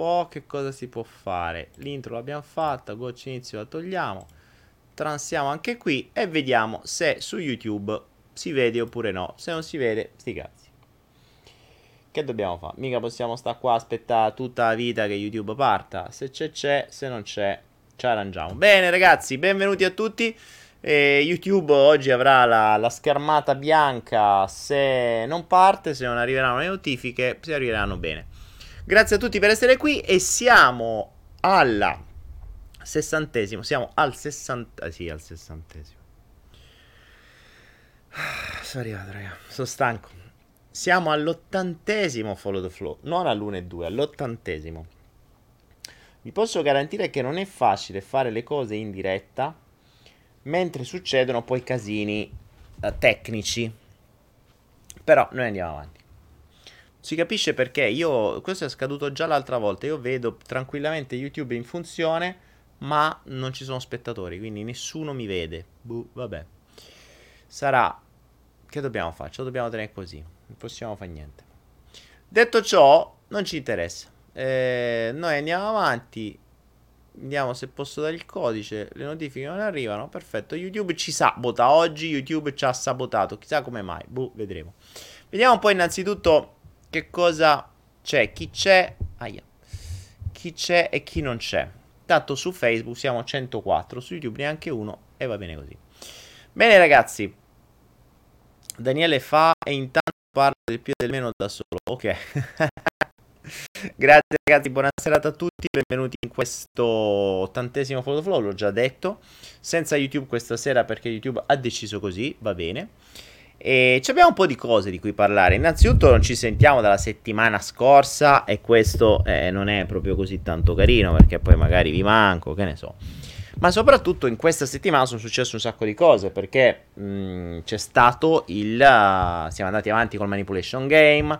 Po' che cosa si può fare. L'intro l'abbiamo fatta, goccia inizio la togliamo. Transiamo anche qui e vediamo se su YouTube si vede oppure no. Se non si vede, sti cazzi. Che dobbiamo fare? Mica possiamo stare qua a aspettare tutta la vita che YouTube parta. Se c'è c'è, se non c'è ci arrangiamo. Bene ragazzi, benvenuti a tutti. E YouTube oggi avrà la, la, schermata bianca se non parte, se non arriveranno le notifiche, se arriveranno bene. Grazie a tutti per essere qui e siamo alla sessantesimo, siamo al sessanta, eh sì, al sessantesimo. Sono arrivato, raga, sono stanco. Siamo all'ottantesimo Follow the Flow, non all'1 e 2, all'ottantesimo. Vi posso garantire che non è facile fare le cose in diretta mentre succedono poi casini uh, tecnici. Però noi andiamo avanti. Si capisce perché io, questo è scaduto già l'altra volta, io vedo tranquillamente YouTube in funzione, ma non ci sono spettatori, quindi nessuno mi vede. Buh, vabbè. Sarà, che dobbiamo fare? Ce lo dobbiamo tenere così, non possiamo fare niente. Detto ciò, non ci interessa. Eh, noi andiamo avanti, Vediamo se posso dare il codice. Le notifiche non arrivano. Perfetto. YouTube ci sabota. Oggi YouTube ci ha sabotato. Chissà come mai. Boh, vedremo. Vediamo un po' innanzitutto che cosa c'è. Chi c'è. Aia. Chi c'è e chi non c'è. Tanto su Facebook siamo 104. Su YouTube neanche uno. E va bene così. Bene ragazzi. Daniele fa e intanto parla del più e del meno da solo. Ok. Grazie ragazzi, buona serata a tutti, benvenuti in questo ottantesimo Photoflow, l'ho già detto, senza YouTube questa sera perché YouTube ha deciso così, va bene. E abbiamo un po' di cose di cui parlare. Innanzitutto non ci sentiamo dalla settimana scorsa e questo eh, non è proprio così tanto carino perché poi magari vi manco, che ne so. Ma soprattutto in questa settimana sono successe un sacco di cose perché mh, c'è stato il... Uh, siamo andati avanti col Manipulation Game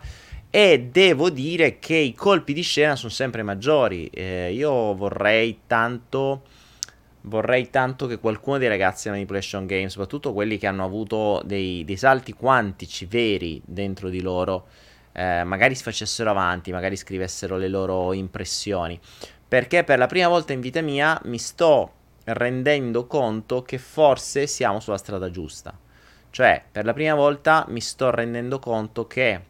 e devo dire che i colpi di scena sono sempre maggiori. Eh, io vorrei tanto. Vorrei tanto che qualcuno dei ragazzi di Manipulation Games, soprattutto quelli che hanno avuto dei, dei salti quantici veri dentro di loro, eh, magari si facessero avanti, magari scrivessero le loro impressioni. Perché per la prima volta in vita mia mi sto rendendo conto che forse siamo sulla strada giusta. Cioè, per la prima volta mi sto rendendo conto che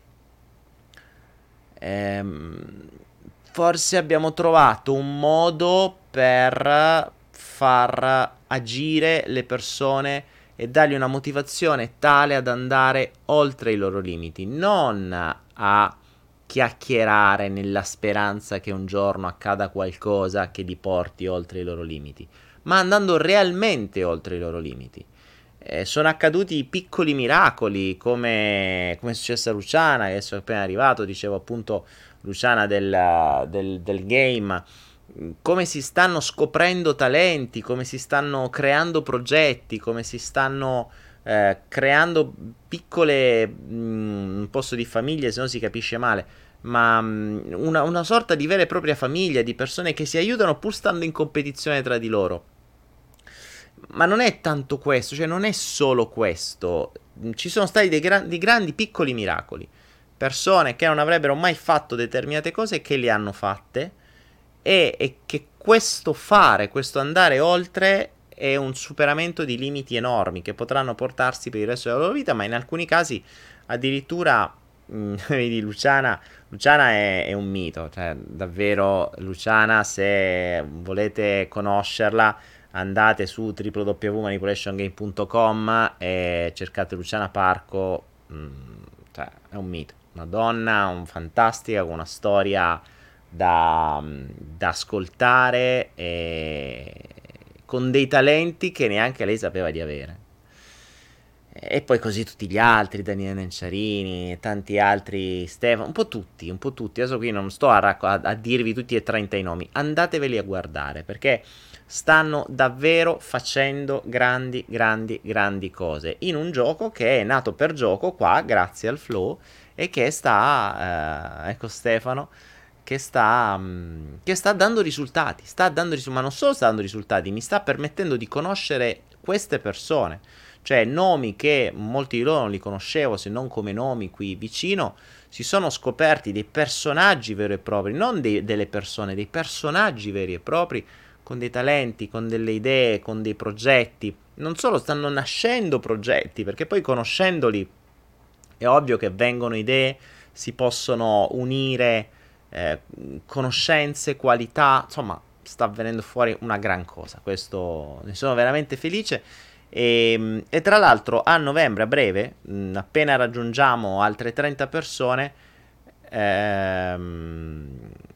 ehm, forse abbiamo trovato un modo per far agire le persone e dargli una motivazione tale ad andare oltre i loro limiti, non a chiacchierare nella speranza che un giorno accada qualcosa che li porti oltre i loro limiti, ma andando realmente oltre i loro limiti. Eh, sono accaduti piccoli miracoli come, come è successo a Luciana, che adesso è appena arrivato, dicevo appunto Luciana del, del, del game, come si stanno scoprendo talenti, come si stanno creando progetti, come si stanno eh, creando piccole, mm, non posso di famiglie se no si capisce male, ma mh, mm, una, una sorta di vera e propria famiglia, di persone che si aiutano pur stando in competizione tra di loro. Ma non è tanto questo, cioè non è solo questo. Ci sono stati dei, gran- dei grandi piccoli miracoli. Persone che non avrebbero mai fatto determinate cose e che le hanno fatte. E, e che questo fare, questo andare oltre è un superamento di limiti enormi che potranno portarsi per il resto della loro vita, ma in alcuni casi addirittura, mh, vedi, Luciana, Luciana è, è, un mito, cioè davvero Luciana, se volete conoscerla, andate su www.manipulationgame.com e cercate Luciana Parco, mm, cioè, è un mito, una donna un fantastica con una storia da, da ascoltare e con dei talenti che neanche lei sapeva di avere. E poi così tutti gli altri, Daniele Nenciarini, tanti altri, Stefano, un po' tutti, un po' tutti. Adesso qui non sto a, racco- a, a dirvi tutti e 30 i nomi, andateveli a guardare perché stanno davvero facendo grandi, grandi, grandi cose in un gioco che è nato per gioco qua, grazie al flow, e che sta, eh, ecco Stefano, che sta, mm, che sta dando risultati, sta dando risultati, ma non solo sta dando risultati, mi sta permettendo di conoscere queste persone. cioè nomi che molti di loro non li conoscevo se non come nomi qui vicino, si sono scoperti dei personaggi veri e propri, non dei, delle persone, dei personaggi veri e propri, con dei talenti, con delle idee, con dei progetti. Non solo stanno nascendo progetti, perché poi conoscendoli è ovvio che vengono idee, si possono unire eh, conoscenze, qualità, insomma, sta venendo fuori una gran cosa. Questo ne sono veramente felice. E, ehm, e, tra l'altro a novembre, a breve, mh, appena raggiungiamo altre 30 persone, ehm,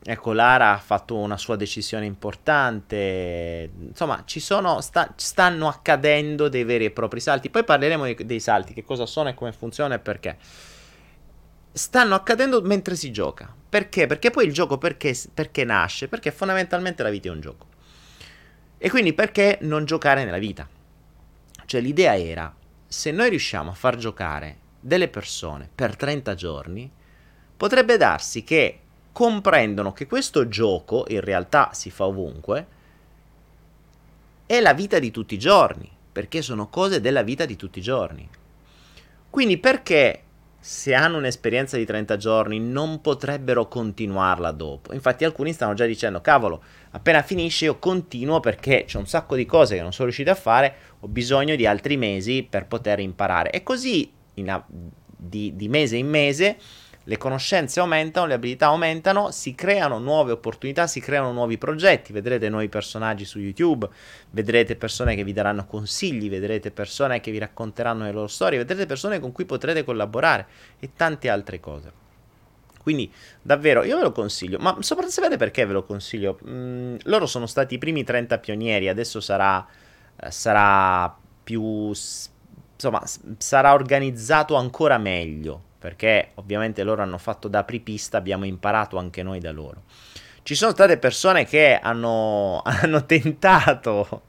ecco, Lara ha fatto una sua decisione importante. Insomma, ci sono, sta, stanno accadendo dei veri e propri salti. Poi parleremo dei, dei salti, che cosa sono e come funziona e perché. Stanno accadendo mentre si gioca. Perché? Perché poi il gioco perché, perché nasce? Perché fondamentalmente la vita è un gioco. E quindi perché non giocare nella vita? Cioè l'idea era, se noi riusciamo a far giocare delle persone per 30 giorni, potrebbe darsi che comprendono che questo gioco in realtà si fa ovunque, è la vita di tutti i giorni, perché sono cose della vita di tutti i giorni. Quindi perché se hanno un'esperienza di 30 giorni non potrebbero continuarla dopo? Infatti alcuni stanno già dicendo, cavolo, appena finisce io continuo perché c'è un sacco di cose che non sono riuscito a fare, ho bisogno di altri mesi per poter imparare. E così in, di, di mese in mese le conoscenze aumentano, le abilità aumentano, si creano nuove opportunità, si creano nuovi progetti, vedrete nuovi personaggi su YouTube, vedrete persone che vi daranno consigli, vedrete persone che vi racconteranno le loro storie, vedrete persone con cui potrete collaborare e tante altre cose. Quindi davvero io ve lo consiglio, ma soprattutto sapete perché ve lo consiglio? Mm, loro sono stati i primi 30 pionieri, adesso sarà, eh, sarà più... insomma, sarà organizzato ancora meglio perché ovviamente loro hanno fatto da apripista, abbiamo imparato anche noi da loro. Ci sono state persone che hanno, hanno tentato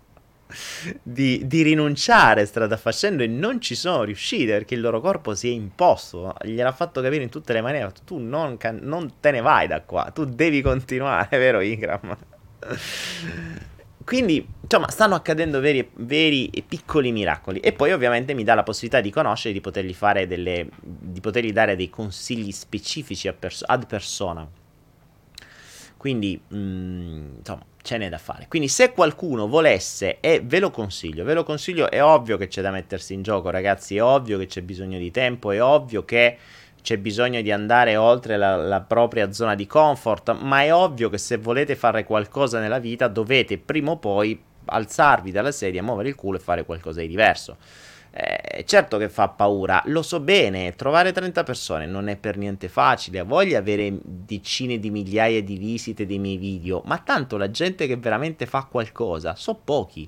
di, di, rinunciare strada facendo e non ci sono riuscite perché il loro corpo si è imposto, gliel'ha fatto capire in tutte le maniere, tu non, non te ne vai da qua, tu devi continuare, vero Ingram? Quindi, insomma, stanno accadendo veri, veri, e piccoli miracoli. E poi, ovviamente, mi dà la possibilità di conoscere, di potergli fare delle. di potergli dare dei consigli specifici perso- ad persona. Quindi, mh, mm, insomma, ce n'è da fare. Quindi, se qualcuno volesse, e ve lo consiglio, ve lo consiglio, è ovvio che c'è da mettersi in gioco, ragazzi. È ovvio che c'è bisogno di tempo, è ovvio che c'è bisogno di andare oltre la, la, propria zona di comfort, ma è ovvio che se volete fare qualcosa nella vita dovete prima o poi alzarvi dalla sedia, muovere il culo e fare qualcosa di diverso. Eh, certo che fa paura, lo so bene, trovare 30 persone non è per niente facile, voglio avere decine di migliaia di visite dei miei video, ma tanto la gente che veramente fa qualcosa, so pochi.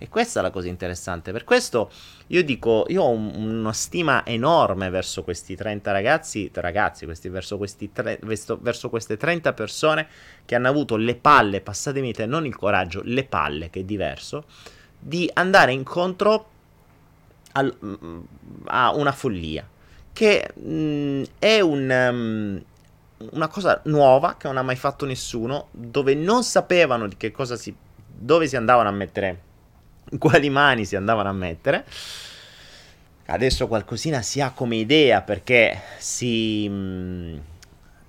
E questa è la cosa interessante. Per questo io dico, io ho un, una stima enorme verso questi 30 ragazzi, ragazzi, questi, verso, questi tre, verso, verso, queste 30 persone che hanno avuto le palle, passatemi te, non il coraggio, le palle, che è diverso, di andare incontro al, a una follia. Che mh, mm, è un... Um, una cosa nuova che non ha mai fatto nessuno, dove non sapevano di che cosa si, dove si andavano a mettere quali mani si andavano a mettere. Adesso qualcosina si ha come idea perché si, mm,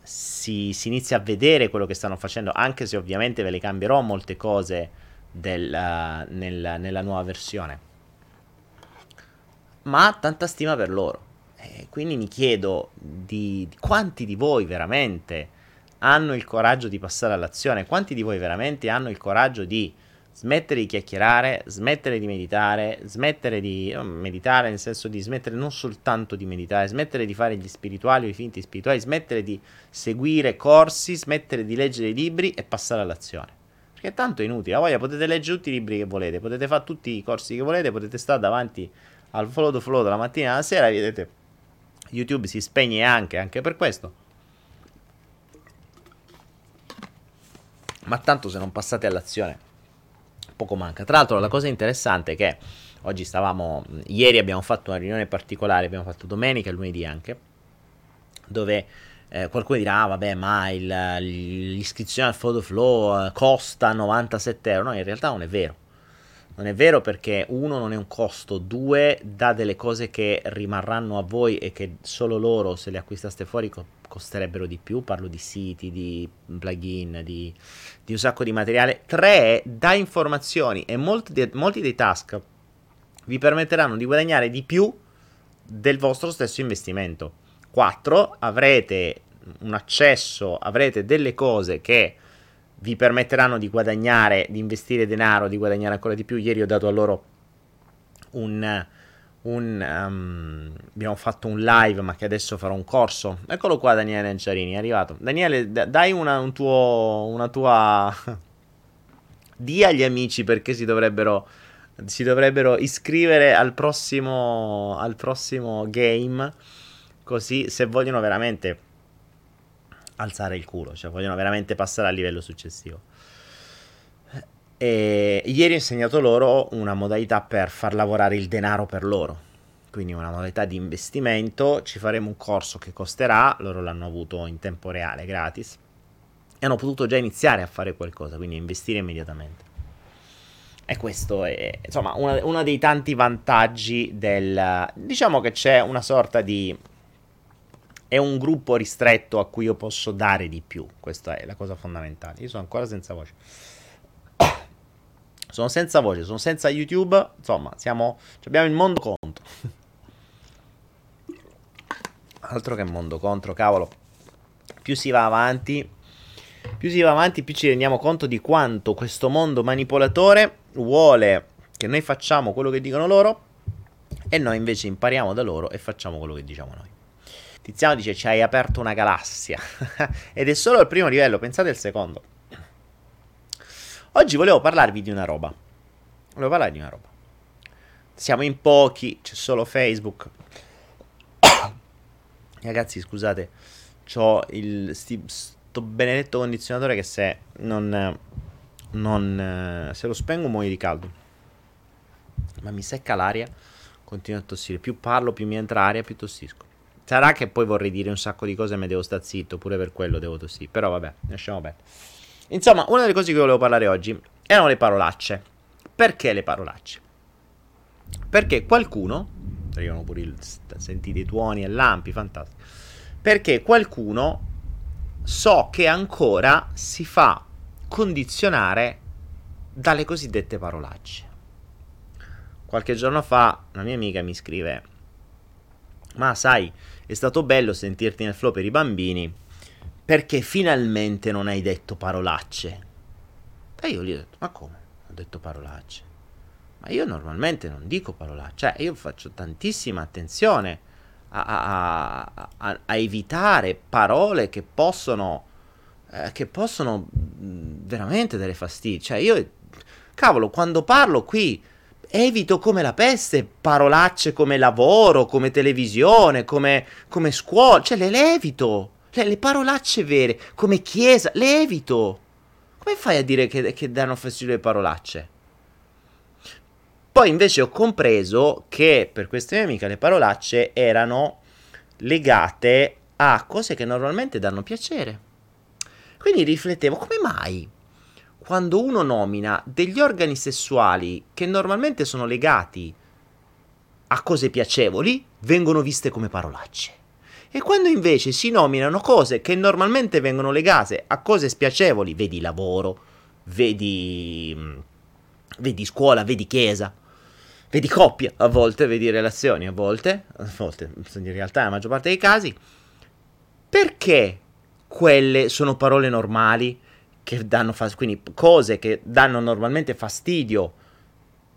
si, si, inizia a vedere quello che stanno facendo, anche se ovviamente ve le cambierò molte cose del, uh, nel, nella nuova versione. Ma tanta stima per loro. E quindi mi chiedo di, di quanti di voi veramente hanno il coraggio di passare all'azione, quanti di voi veramente hanno il coraggio di smettere di chiacchierare, smettere di meditare, smettere di oh, meditare nel senso di smettere non soltanto di meditare, smettere di fare gli spirituali o i finti spirituali, smettere di seguire corsi, smettere di leggere i libri e passare all'azione. Perché tanto è inutile, a voglia potete leggere tutti i libri che volete, potete fare tutti i corsi che volete, potete stare davanti al follow to flow dalla mattina alla sera, vedete, YouTube si spegne anche, anche per questo. Ma tanto se non passate all'azione poco manca. Tra l'altro la cosa interessante è che oggi stavamo, ieri abbiamo fatto una riunione particolare, abbiamo fatto domenica e lunedì anche, dove eh, qualcuno dirà, ah, vabbè, ma il, l'iscrizione al Photo Flow eh, costa 97 euro. No, in realtà non è vero. Non è vero perché uno non è un costo, due dà delle cose che rimarranno a voi e che solo loro se le acquistaste fuori co- costerebbero di più, parlo di siti, di plugin, di, di un sacco di materiale. Tre dà informazioni e molti, de- molti dei task vi permetteranno di guadagnare di più del vostro stesso investimento. 4 avrete un accesso, avrete delle cose che vi permetteranno di guadagnare, di investire denaro, di guadagnare ancora di più. Ieri ho dato a loro un, un um, abbiamo fatto un live, ma che adesso farò un corso. Eccolo qua, Daniele Anciarini, è arrivato. Daniele, dai una, un tuo, una tua. di agli amici perché si dovrebbero, si dovrebbero iscrivere al prossimo, al prossimo game. Così, se vogliono veramente alzare il culo, cioè vogliono veramente passare al livello successivo. E ieri ho insegnato loro una modalità per far lavorare il denaro per loro, quindi una modalità di investimento. Ci faremo un corso che costerà, loro l'hanno avuto in tempo reale, gratis, e hanno potuto già iniziare a fare qualcosa, quindi investire immediatamente. E questo è insomma uno dei tanti vantaggi del. Diciamo che c'è una sorta di è un gruppo ristretto a cui io posso dare di più. Questa è la cosa fondamentale. Io sono ancora senza voce. Sono senza voce, sono senza YouTube. Insomma, siamo, abbiamo il mondo contro. Altro che mondo contro, cavolo. Più si va avanti, più si va avanti, più ci rendiamo conto di quanto questo mondo manipolatore vuole che noi facciamo quello che dicono loro e noi invece impariamo da loro e facciamo quello che diciamo noi. Tiziano dice ci hai aperto una galassia. Ed è solo il primo livello, pensate al secondo. Oggi volevo parlarvi di una roba. Volevo parlare di una roba. Siamo in pochi, c'è solo Facebook. Ragazzi, scusate, ho il sti, sto benedetto condizionatore che se non, non se lo spengo muoio di caldo. Ma mi secca l'aria, continuo a tossire. Più parlo, più mi entra aria, più tossisco. Sarà che poi vorrei dire un sacco di cose e me devo stare zitto, pure per quello devo tossire. Però vabbè, lasciamo bene. Insomma, una delle cose che volevo parlare oggi erano le parolacce. Perché le parolacce? Perché qualcuno, arrivano pure il, sentite i tuoni e lampi, fantastico. Perché qualcuno so che ancora si fa condizionare dalle cosiddette parolacce. Qualche giorno fa una mia amica mi scrive ma sai, è stato bello sentirti nel flow per i bambini perché finalmente non hai detto parolacce. E io gli ho detto, ma come? Ho detto parolacce. Ma io normalmente non dico parolacce, cioè io faccio tantissima attenzione a, a, a, a evitare parole che possono, eh, che possono veramente dare fastidio. Cioè io, cavolo, quando parlo qui evito come la peste parolacce come lavoro, come televisione, come, come scuola, cioè le, evito. Le, le, parolacce vere, come chiesa, le evito. Come fai a dire che, che danno fastidio le parolacce? Poi invece ho compreso che per queste mie amiche le parolacce erano legate a cose che normalmente danno piacere. Quindi riflettevo, come mai? quando uno nomina degli organi sessuali che normalmente sono legati a cose piacevoli, vengono viste come parolacce. E quando invece si nominano cose che normalmente vengono legate a cose spiacevoli, vedi lavoro, vedi, mm, vedi scuola, vedi chiesa, vedi coppia a volte, vedi relazioni a volte, a volte in realtà nella maggior parte dei casi, perché quelle sono parole normali che danno fastidio, quindi cose che danno normalmente fastidio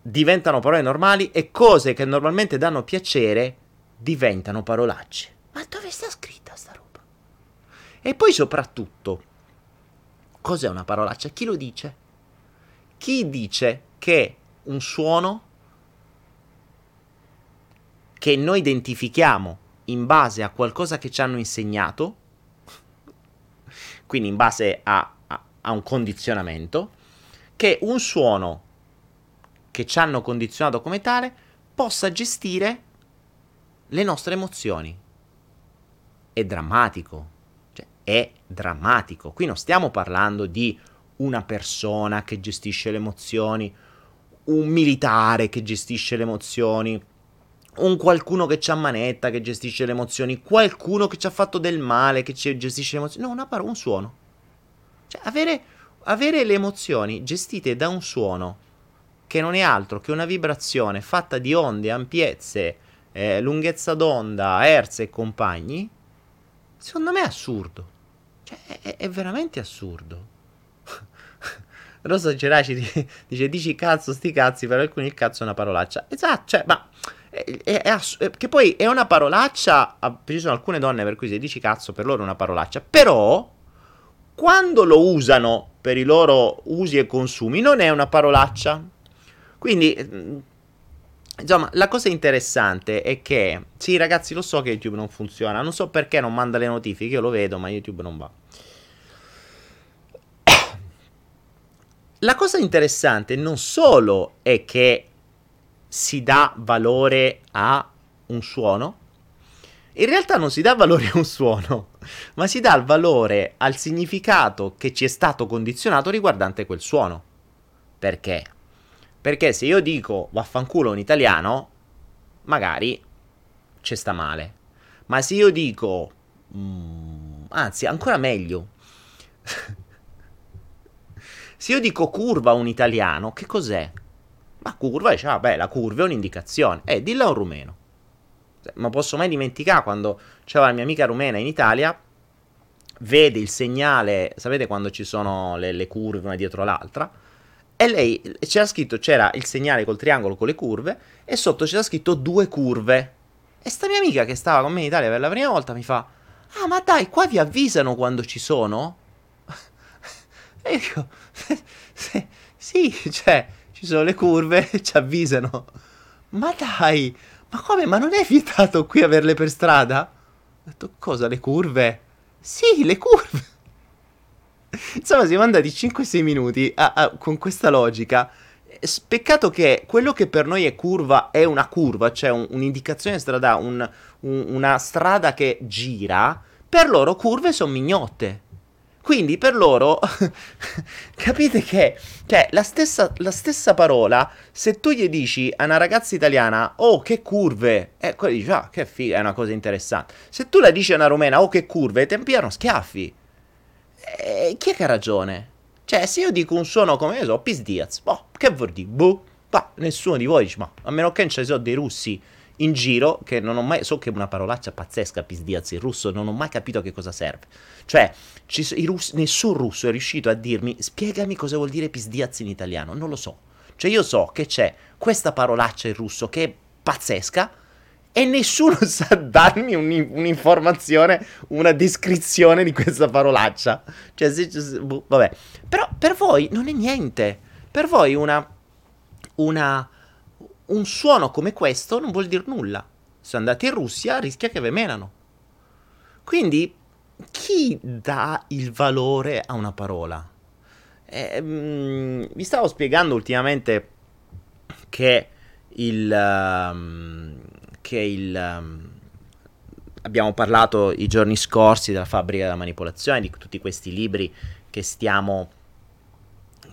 diventano parole normali e cose che normalmente danno piacere diventano parolacce. Ma dove sta scritta sta roba? E poi soprattutto, cos'è una parolaccia? Chi lo dice? Chi dice che un suono che noi identifichiamo in base a qualcosa che ci hanno insegnato, quindi in base a a un condizionamento, che un suono che ci hanno condizionato come tale possa gestire le nostre emozioni. È drammatico, cioè è drammatico. Qui non stiamo parlando di una persona che gestisce le emozioni, un militare che gestisce le emozioni, un qualcuno che c'ha manetta che gestisce le emozioni, qualcuno che ci ha fatto del male che gestisce le emozioni. No, una parola, un suono. Cioè, avere, avere le emozioni gestite da un suono che non è altro che una vibrazione fatta di onde, ampiezze, eh, lunghezza d'onda, hertz e compagni, secondo me è assurdo. Cioè, è, è veramente assurdo. Rosa Geraci dice, dici cazzo, sti cazzi, per alcuni il cazzo è una parolaccia. Esatto, cioè, ma... È, è, ass- che poi è una parolaccia, ci sono alcune donne per cui se dici cazzo per loro è una parolaccia, però quando lo usano per i loro usi e consumi non è una parolaccia. Quindi Insomma, la cosa interessante è che, sì ragazzi, lo so che YouTube non funziona, non so perché non manda le notifiche, io lo vedo, ma YouTube non va. La cosa interessante non solo è che si dà valore a un suono, in realtà non si dà valore a un suono, ma si dà il valore al significato che ci è stato condizionato riguardante quel suono. Perché? Perché se io dico vaffanculo in italiano, magari ci sta male. Ma se io dico... Mm, anzi, ancora meglio. se io dico curva un italiano, che cos'è? Ma curva, dice, vabbè, la curva è un'indicazione. Eh, dillo a un rumeno. Ma posso mai dimenticare quando c'era la mia amica rumena in Italia, vede il segnale, sapete quando ci sono le, le curve una dietro l'altra? E lei c'era scritto, c'era il segnale col triangolo con le curve e sotto c'era scritto due curve. E sta mia amica che stava con me in Italia per la prima volta mi fa, ah ma dai, qua vi avvisano quando ci sono? e io dico, sì, cioè, ci sono le curve, ci avvisano. Ma dai, ma come, ma non è vietato qui averle per strada? Ho detto, cosa, le curve? Sì, le curve. Insomma, siamo andati 5-6 minuti a, a, con questa logica. Peccato che quello che per noi è curva è una curva, cioè un, un'indicazione stradale, un, un, una strada che gira. Per loro curve sono mignotte. Quindi per loro, capite che, cioè, la stessa, la stessa, parola, se tu gli dici a una ragazza italiana, oh che curve, e eh, quelli dice, ah che figa, è una cosa interessante. Se tu la dici a una rumena, oh che curve, ti piano schiaffi. E chi è che ha ragione? Cioè, se io dico un suono come, io so, Pis Diaz, boh, che vuol dire? Boh, bah, nessuno di voi dice, ma a meno che non ci sono dei russi in giro, che non ho mai, so che è una parolaccia pazzesca, Pis Diaz, il russo, non ho mai capito a che cosa serve. Cioè, ci, russi, nessun russo è riuscito a dirmi, spiegami cosa vuol dire Pis Diaz in italiano, non lo so. Cioè, io so che c'è questa parolaccia in russo che è pazzesca, e nessuno sa darmi un, un'informazione, una descrizione di questa parolaccia. Cioè, se, se, boh, vabbè. Però per voi non è niente. Per voi una, una, un suono come questo non vuol dire nulla. Se andate in Russia rischia che ve menano. Quindi, chi dà il valore a una parola? Eh, mh, vi stavo spiegando ultimamente che il... Um, che il... Um, abbiamo parlato i giorni scorsi della fabbrica della manipolazione, di tutti questi libri che stiamo,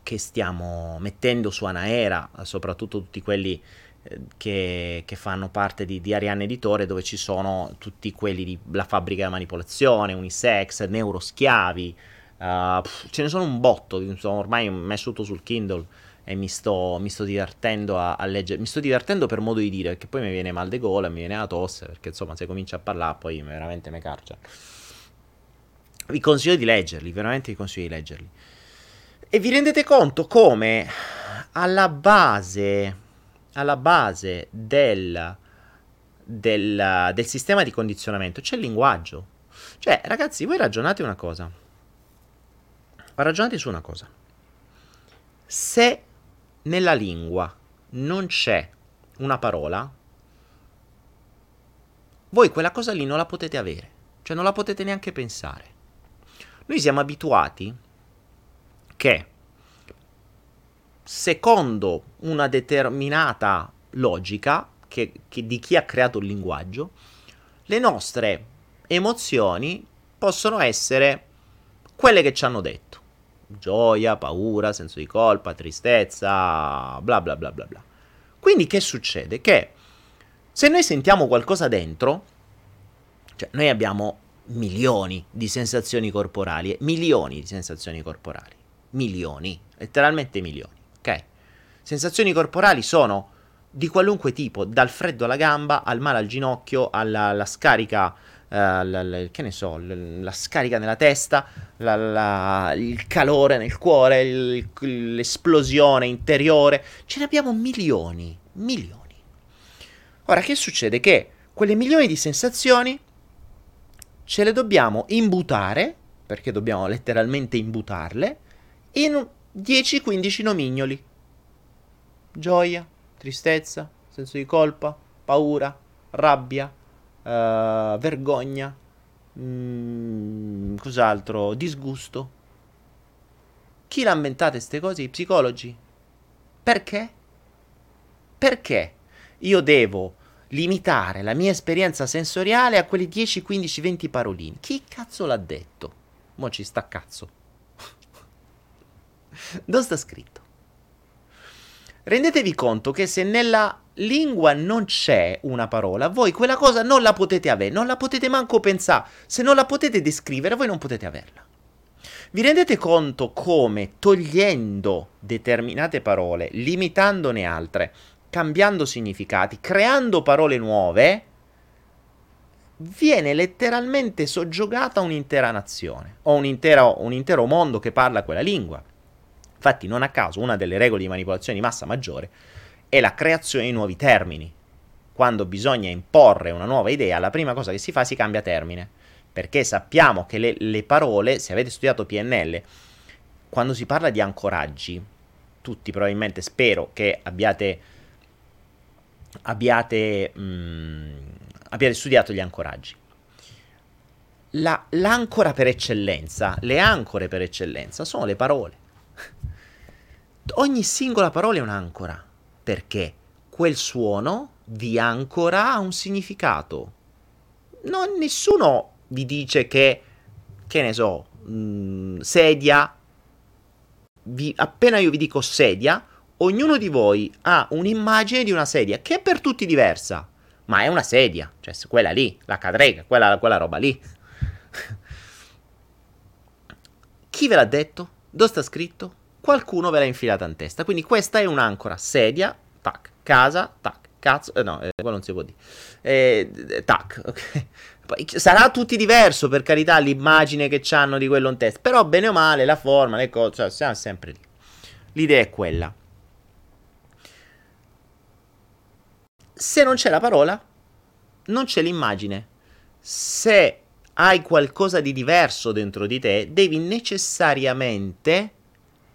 che stiamo mettendo su Anaera, soprattutto tutti quelli eh, che, che, fanno parte di, di Ariane Editore, dove ci sono tutti quelli di La fabbrica della manipolazione, Unisex, Neuroschiavi, uh, ce ne sono un botto, insomma, ormai messo tutto sul Kindle e mi sto, mi sto divertendo a, a, leggere. Mi sto divertendo per modo di dire, perché poi mi viene mal de gola, mi viene la tosse, perché insomma se comincio a parlare poi veramente mi carcia. Vi consiglio di leggerli, veramente vi consiglio di leggerli. E vi rendete conto come alla base, alla base del, del, del sistema di condizionamento c'è il linguaggio. Cioè, ragazzi, voi ragionate una cosa. Ragionate su una cosa. Se nella lingua non c'è una parola, voi quella cosa lì non la potete avere, cioè non la potete neanche pensare. Noi siamo abituati che secondo una determinata logica che, che di chi ha creato il linguaggio, le nostre emozioni possono essere quelle che ci hanno detto. Gioia, paura, senso di colpa, tristezza, bla bla bla bla bla. Quindi che succede? Che se noi sentiamo qualcosa dentro, cioè noi abbiamo milioni di sensazioni corporali, milioni di sensazioni corporali, milioni, letteralmente milioni, ok? Sensazioni corporali sono di qualunque tipo, dal freddo alla gamba, al male al ginocchio, alla, alla scarica, la, la, che ne so, la, la scarica nella testa, il calore nel cuore, il, l'esplosione interiore, ce ne abbiamo milioni, milioni. Ora, che succede? Che quelle milioni di sensazioni ce le dobbiamo imbutare, perché dobbiamo letteralmente imbutarle, in 10-15 nomignoli. Gioia, tristezza, senso di colpa, paura, rabbia, uh, vergogna, mm, cos'altro, disgusto. Chi l'ha inventate queste cose? I psicologi. Perché? Perché io devo limitare la mia esperienza sensoriale a quelle 10, 15, 20 paroline. Chi cazzo l'ha detto? Mo ci sta cazzo. Dove sta scritto? Rendetevi conto che se nella lingua non c'è una parola, voi quella cosa non la potete avere, non la potete manco pensare. Se non la potete descrivere, voi non potete averla. Vi rendete conto come togliendo determinate parole, limitandone altre, cambiando significati, creando parole nuove, viene letteralmente soggiogata un'intera nazione o un intero, un intero mondo che parla quella lingua. Infatti, non a caso, una delle regole di manipolazione di massa maggiore è la creazione di nuovi termini. Quando bisogna imporre una nuova idea, la prima cosa che si fa è si cambia termine. Perché sappiamo che le, le parole, se avete studiato PNL, quando si parla di ancoraggi, tutti probabilmente spero che abbiate abbiate, mh, mm, abbiate studiato gli ancoraggi. La, l'ancora per eccellenza, le ancore per eccellenza sono le parole. Ogni singola parola è un'ancora, perché quel suono vi ancora a un significato. Non, nessuno vi dice che, che ne so, mh, mm, sedia, vi, appena io vi dico sedia, ognuno di voi ha un'immagine di una sedia che è per tutti diversa, ma è una sedia, cioè quella lì, la cadrega, quella, quella roba lì. Chi ve l'ha detto? Dove sta scritto? Qualcuno ve l'ha infilata in testa. Quindi questa è un'ancora, sedia, tac, casa, tac, cazzo, eh, no, eh, quello non si può dire. Eh, tac, ok. sarà tutti diverso, per carità, l'immagine che hanno di quello in testa, però bene o male, la forma, le cose, cioè, siamo sempre lì. L'idea è quella. Se non c'è la parola, non c'è l'immagine. Se hai qualcosa di diverso dentro di te, devi necessariamente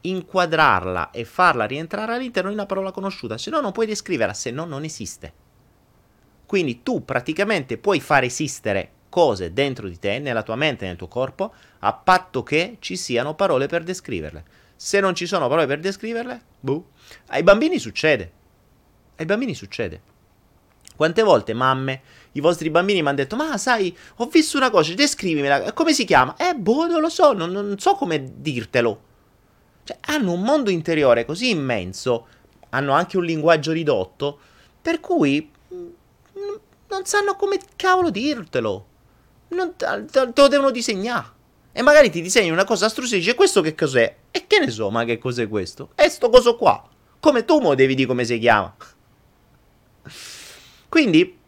inquadrarla e farla rientrare all'interno di una parola conosciuta, se no non puoi descriverla, se no non esiste. Quindi tu praticamente puoi far esistere cose dentro di te, nella tua mente, nel tuo corpo, a patto che ci siano parole per descriverle. Se non ci sono parole per descriverle, buh. Ai bambini succede. Ai bambini succede. Quante volte mamme, i vostri bambini mi hanno detto, ma sai, ho visto una cosa, descrivimela, come si chiama? Eh, boh, non lo so, non, non so come dirtelo. Cioè, hanno un mondo interiore così immenso, hanno anche un linguaggio ridotto, per cui mm, non sanno come cavolo dirtelo. Non, te, te lo devono disegnare. E magari ti disegni una cosa astrusa e dici, questo che cos'è? E che ne so, ma che cos'è questo? È sto coso qua. Come tu mo devi dire come si chiama. Quindi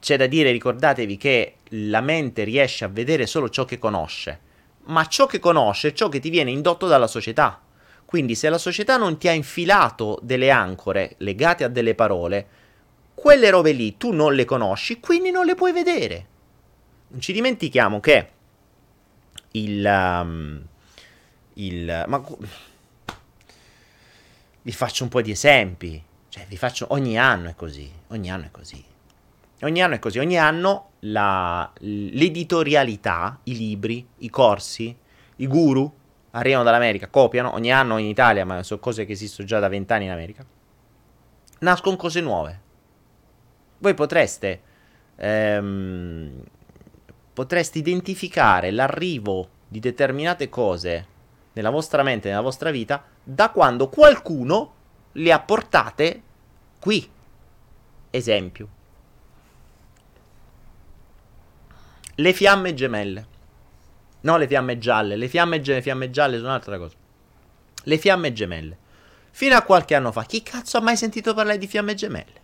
c'è da dire, ricordatevi che la mente riesce a vedere solo ciò che conosce, ma ciò che conosce è ciò che ti viene indotto dalla società. Quindi se la società non ti ha infilato delle ancore legate a delle parole, quelle robe lì tu non le conosci, quindi non le puoi vedere. Non ci dimentichiamo che il... Um, il ma vi faccio un po' di esempi. Cioè, vi faccio, ogni anno è così, ogni anno è così. Ogni anno è così, ogni anno la, l'editorialità, i libri, i corsi, i guru arrivano dall'America, copiano, ogni anno in Italia, ma sono cose che esistono già da vent'anni in America, nascono cose nuove. Voi potreste, ehm, potreste identificare l'arrivo di determinate cose nella vostra mente, nella vostra vita, da quando qualcuno le ha portate qui. Esempio. Le fiamme gemelle. No, le fiamme gialle. Le fiamme, ge- fiamme gialle sono un'altra cosa. Le fiamme gemelle. Fino a qualche anno fa, chi cazzo ha mai sentito parlare di fiamme gemelle?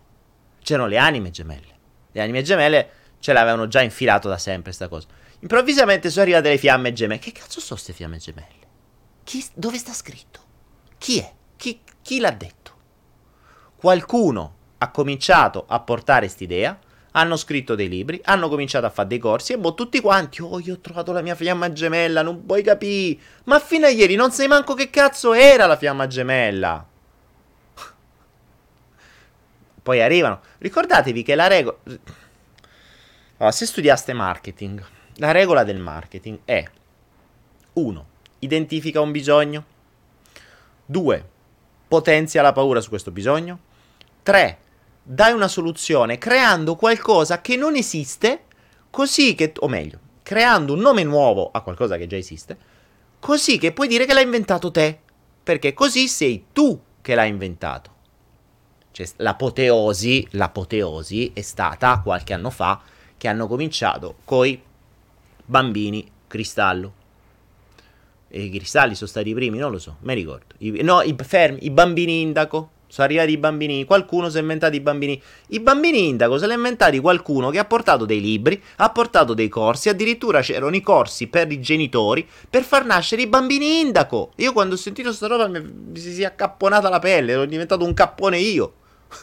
C'erano le anime gemelle. Le anime gemelle ce l'avevano già infilato da sempre, sta cosa. Improvvisamente sono arrivate le fiamme gemelle. Che cazzo sono queste fiamme gemelle? Chi, dove sta scritto? Chi è? Chi, chi l'ha detto? Qualcuno ha cominciato a portare quest'idea hanno scritto dei libri, hanno cominciato a fare dei corsi e boh, tutti quanti, oh, io ho trovato la mia fiamma gemella, non puoi capire. Ma fino a ieri non sai manco che cazzo era la fiamma gemella. Poi arrivano. Ricordatevi che la regola... Allora, se studiaste marketing, la regola del marketing è 1. Identifica un bisogno. 2. Potenzia la paura su questo bisogno. 3 dai una soluzione creando qualcosa che non esiste, così che, o meglio, creando un nome nuovo a qualcosa che già esiste, così che puoi dire che l'hai inventato te, perché così sei tu che l'hai inventato. Cioè, l'apoteosi, l'apoteosi è stata qualche anno fa che hanno cominciato coi bambini cristallo. E i cristalli sono stati i primi, non lo so, mi ricordo. I, no, i, fermi, i bambini indaco sono arrivati i bambini, qualcuno si è inventato i bambini. I bambini indaco se li ha inventati qualcuno che ha portato dei libri, ha portato dei corsi, addirittura c'erano i corsi per i genitori per far nascere i bambini indaco. Io quando ho sentito sta roba mi, si è accapponata la pelle, ero diventato un cappone io.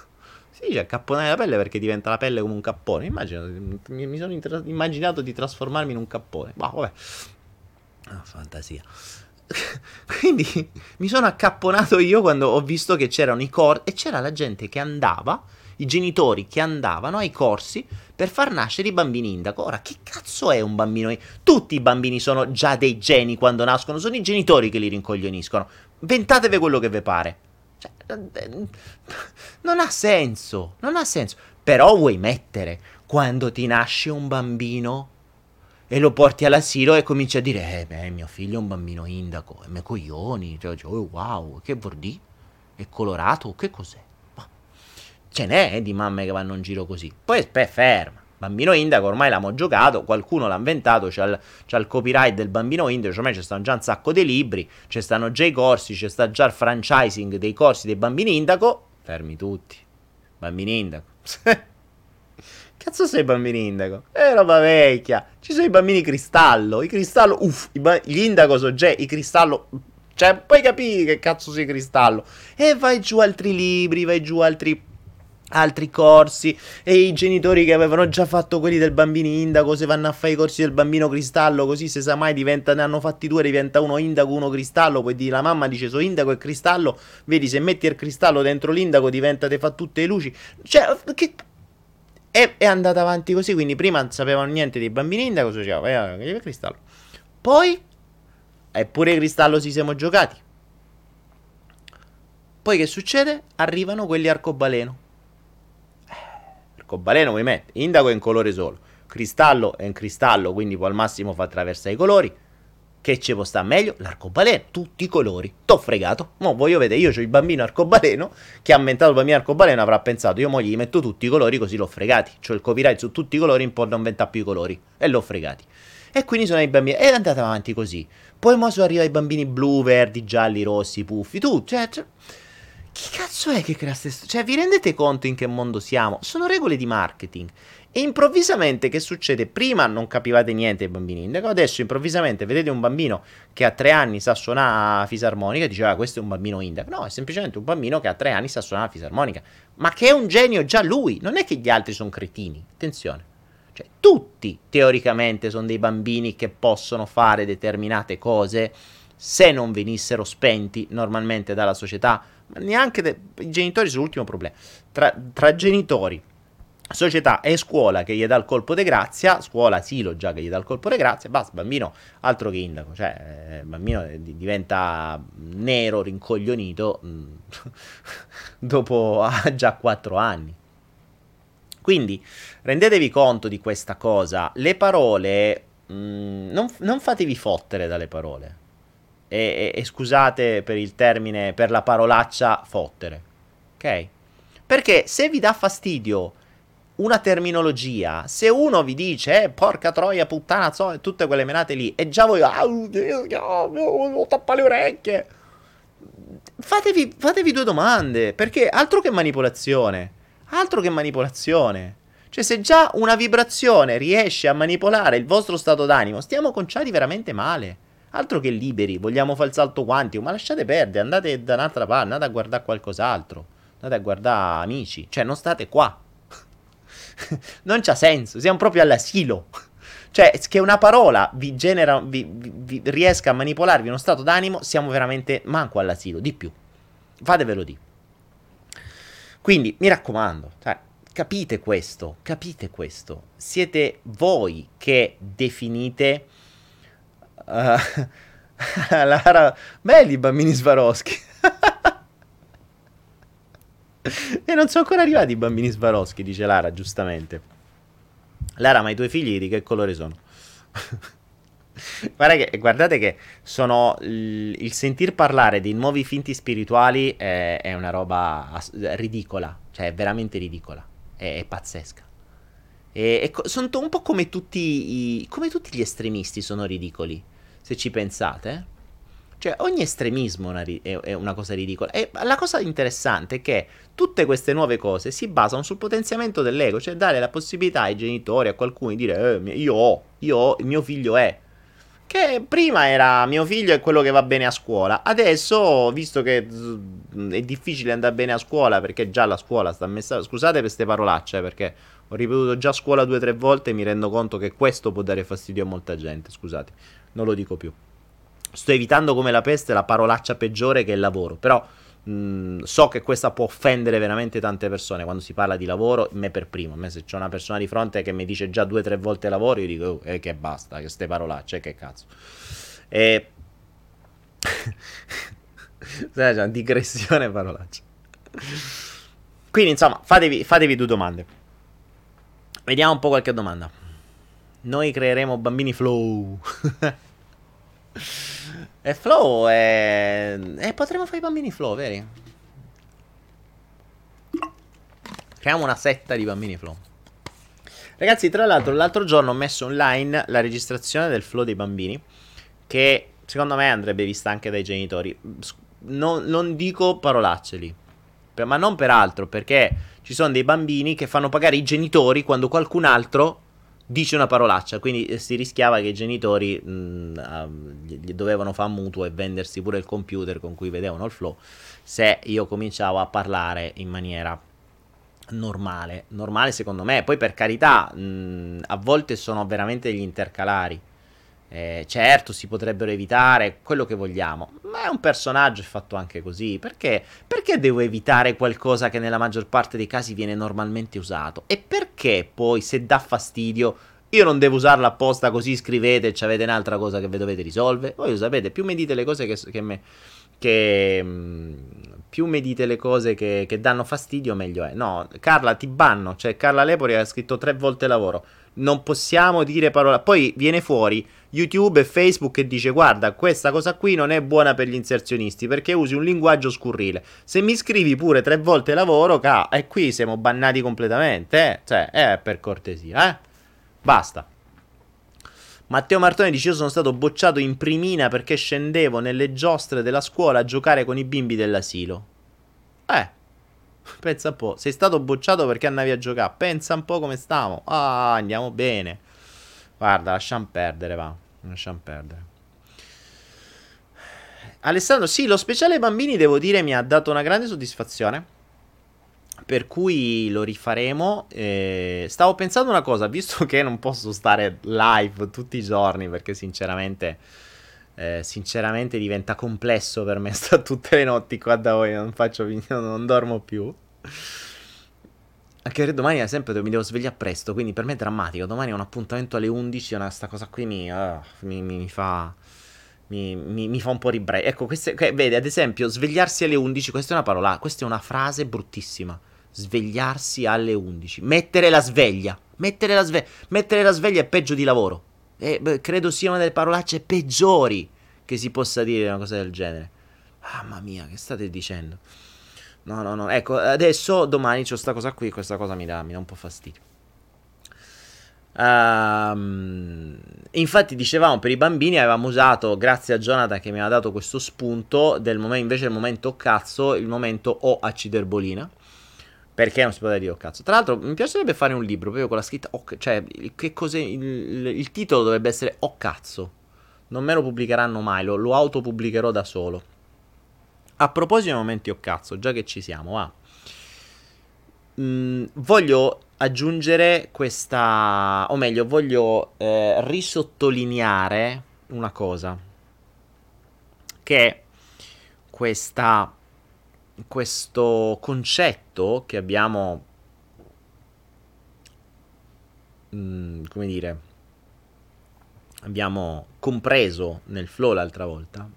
sì, cioè accapponare la pelle perché diventa la pelle come un cappone. Immagino, mi, mi sono intra- immaginato di trasformarmi in un cappone. Ma vabbè. Ah, fantasia. Quindi mi sono accapponato io quando ho visto che c'erano i corsi e c'era la gente che andava, i genitori che andavano ai corsi per far nascere i bambini indaco. Ora, che cazzo è un bambino? Tutti i bambini sono già dei geni quando nascono, sono i genitori che li rincoglioniscono. Ventatevi quello che vi pare. Cioè, non ha senso, non ha senso. Però vuoi mettere quando ti nasce un bambino e lo porti all'asilo e cominci a dire, eh, beh, mio figlio è un bambino indaco, e me coglioni, cioè, cioè, oh, wow, che vuol? È colorato? Che cos'è? Ma ce n'è eh, di mamme che vanno in giro così. Poi, aspetta, ferma. Bambino indaco ormai l'abbiamo giocato, qualcuno l'ha inventato, c'è il, c'è il copyright del bambino indaco, cioè ormai ci stanno già un sacco di libri, ci stanno già i corsi, c'è sta già il franchising dei corsi dei bambini indaco. Fermi tutti. Bambini indaco. Cazzo sei bambini indaco? È roba vecchia. Ci sono i bambini cristallo. I cristallo, uff, i ba- gli indaco sono già, i cristallo... Cioè, puoi capire che cazzo sei cristallo. E vai giù altri libri, vai giù altri altri corsi e i genitori che avevano già fatto quelli del bambino indaco se vanno a fare i corsi del bambino cristallo così se sa mai diventa, ne hanno fatti due diventa uno indaco uno cristallo poi la mamma dice so indaco e cristallo vedi se metti il cristallo dentro l'indaco diventa te fa tutte le luci cioè che e è andata avanti così, quindi prima non sapevano niente dei bambini indaco, si diceva, eh, il cristallo. Poi, eppure cristallo si siamo giocati. Poi che succede? Arrivano quelli arcobaleno. Eh, arcobaleno vuoi mettere? Indaco è in colore solo. Cristallo è in cristallo, quindi può al massimo fa attraversare i colori. Che ci può stare meglio? L'arcobaleno, tutti i colori. T'ho fregato. Mo voglio vedere, io ho il bambino arcobaleno che ha inventato il bambino arcobaleno avrà pensato, io mo gli metto tutti i colori così l'ho fregati. C'ho il copyright su tutti i colori, un po' non inventa più i colori. E l'ho fregati. E quindi sono i bambini. E è andata avanti così. Poi mo sono arrivati i bambini blu, verdi, gialli, rossi, puffi. Tu, cioè, cioè chi cazzo è che crea queste... Cioè, vi rendete conto in che mondo siamo? Sono regole di marketing. E improvvisamente che succede? Prima non capivate niente ai bambini indico, adesso improvvisamente vedete un bambino che a tre anni sa suonare la fisarmonica e diceva ah, questo è un bambino indico. No, è semplicemente un bambino che a tre anni sa suonare la fisarmonica. Ma che è un genio già lui, non è che gli altri sono cretini. Attenzione. Cioè, tutti teoricamente sono dei bambini che possono fare determinate cose se non venissero spenti normalmente dalla società. Ma neanche de- i genitori sono l'ultimo problema. Tra, tra genitori società e scuola che gli dà il colpo di grazia, scuola asilo già che gli dà il colpo di grazia, basta, bambino altro che indaco, cioè eh, bambino diventa nero, rincoglionito mm, dopo ha già 4 anni. Quindi rendetevi conto di questa cosa, le parole, mh, mm, non, non fatevi fottere dalle parole. E, e, e scusate per il termine, per la parolaccia fottere. Ok? Perché se vi dà fastidio una terminologia, se uno vi dice, eh, porca troia, puttana, so, tutte quelle menate lì, e già voi, ah, oh, tappa le orecchie, fatevi, fatevi due domande, perché altro che manipolazione, altro che manipolazione. Cioè, se già una vibrazione riesce a manipolare il vostro stato d'animo, stiamo conciati veramente male. Altro che liberi, vogliamo fare il salto quantico, ma lasciate perdere, andate da un'altra parte, andate a guardare qualcos'altro, andate a guardare amici, cioè non state qua. non c'ha senso, siamo proprio all'asilo. Cioè, che una parola vi genera, vi, vi, vi riesca a manipolarvi uno stato d'animo, siamo veramente manco all'asilo, di più. Fatevelo di. Quindi, mi raccomando, cioè, capite questo, capite questo. Siete voi che definite... Uh, Lara, belli i bambini Swarovski. E non sono ancora arrivati i bambini Swarovski, dice Lara, giustamente. Lara, ma i tuoi figli di che colore sono? che, guardate che sono il, il, sentir parlare di nuovi finti spirituali è, è una roba ass- ridicola, cioè è veramente ridicola, è, è pazzesca. E, e, sono un po' come tutti, i, come tutti gli estremisti sono ridicoli, se ci pensate. Eh? Cioè, ogni estremismo è una cosa ridicola. E la cosa interessante è che tutte queste nuove cose si basano sul potenziamento dell'ego, cioè dare la possibilità ai genitori, a qualcuno di dire eh, io ho, io ho, mio figlio è. Che prima era mio figlio è quello che va bene a scuola. Adesso, visto che è difficile andare bene a scuola perché già la scuola sta messa. Scusate per queste parolacce, perché ho ripetuto già scuola due o tre volte e mi rendo conto che questo può dare fastidio a molta gente. Scusate, non lo dico più. Sto evitando come la peste la parolaccia peggiore che è il lavoro, però mh, so che questa può offendere veramente tante persone quando si parla di lavoro, me per primo. A me se c'è una persona di fronte che mi dice già due o tre volte lavoro, io dico oh, eh, che basta, che ste parolacce, che cazzo. E... c'è una digressione parolaccia. Quindi insomma, fatevi, fatevi due domande. Vediamo un po' qualche domanda. Noi creeremo bambini flow. E Flow è... E potremmo fare i bambini Flow, veri? Creiamo una setta di bambini Flow. Ragazzi, tra l'altro, l'altro giorno ho messo online la registrazione del Flow dei bambini. Che secondo me andrebbe vista anche dai genitori. Non, non dico parolacce lì. Ma non per altro, perché ci sono dei bambini che fanno pagare i genitori quando qualcun altro dice una parolaccia, quindi eh, si rischiava che i genitori mh, mm, gli dovevano fare mutuo e vendersi pure il computer con cui vedevano il flow se io cominciavo a parlare in maniera normale, normale secondo me, poi per carità mh, mm, a volte sono veramente degli intercalari. Eh, certo, si potrebbero evitare quello che vogliamo, ma è un personaggio fatto anche così. Perché? Perché devo evitare qualcosa che nella maggior parte dei casi viene normalmente usato? E perché poi, se dà fastidio, io non devo usarla apposta così scrivete e avete un'altra cosa che vi dovete risolvere? Voi lo sapete, più mi dite le cose che, che, me, che mm, più mi dite le cose che, che, danno fastidio, meglio è. No, Carla, ti banno. Cioè, Carla Lepori ha scritto tre volte lavoro. Non possiamo dire parola. Poi viene fuori YouTube e Facebook e dice guarda questa cosa qui non è buona per gli inserzionisti perché usi un linguaggio scurrile. Se mi scrivi pure tre volte lavoro, ca- e qui siamo bannati completamente, eh? Cioè, eh, per cortesia, eh? Basta. Matteo Martone dice io sono stato bocciato in primina perché scendevo nelle giostre della scuola a giocare con i bimbi dell'asilo. Eh, pensa un po', sei stato bocciato perché andavi a giocare, pensa un po' come stiamo. Ah, andiamo bene. Guarda, lasciamo perdere, va. Lasciamo perdere. Alessandro, sì, lo speciale bambini devo dire mi ha dato una grande soddisfazione. Per cui lo rifaremo. Eh, stavo pensando una cosa, visto che non posso stare live tutti i giorni, perché sinceramente, eh, sinceramente diventa complesso per me stare tutte le notti qua da voi, non faccio non dormo più. Anche domani, ad esempio, mi devo svegliare presto, quindi per me è drammatico. Domani ho un appuntamento alle 11, una, sta cosa qui mi, uh, mi, mi, mi fa... Mi, fa un po' ribrei. Ecco, queste, che, vede, ad esempio, svegliarsi alle 11, questa è una parola, questa è una frase bruttissima. Svegliarsi alle 11. Mettere la sveglia. Mettere la, sve- mettere la sveglia è peggio di lavoro. E, beh, credo sia una delle parolacce peggiori che si possa dire una cosa del genere. Mamma mia, che state dicendo? No, no, no. Ecco, adesso domani c'ho sta cosa qui, questa cosa mi dà, mi dà un po' fastidio. Um, infatti dicevamo per i bambini avevamo usato grazie a Jonathan che mi ha dato questo spunto del momento invece il momento cazzo il momento o aciderbolina perché non si può dire oh cazzo. Tra l'altro mi piacerebbe fare un libro proprio con la scritta oh, cioè che cos'è il, il, titolo dovrebbe essere oh cazzo. Non me lo pubblicheranno mai lo, lo autopubblicherò da solo. A proposito dei momenti oh cazzo già che ci siamo va. Mm, voglio aggiungere questa, o meglio, voglio eh, risottolineare una cosa, che è questa, questo concetto che abbiamo, mm, come dire, abbiamo compreso nel flow l'altra volta,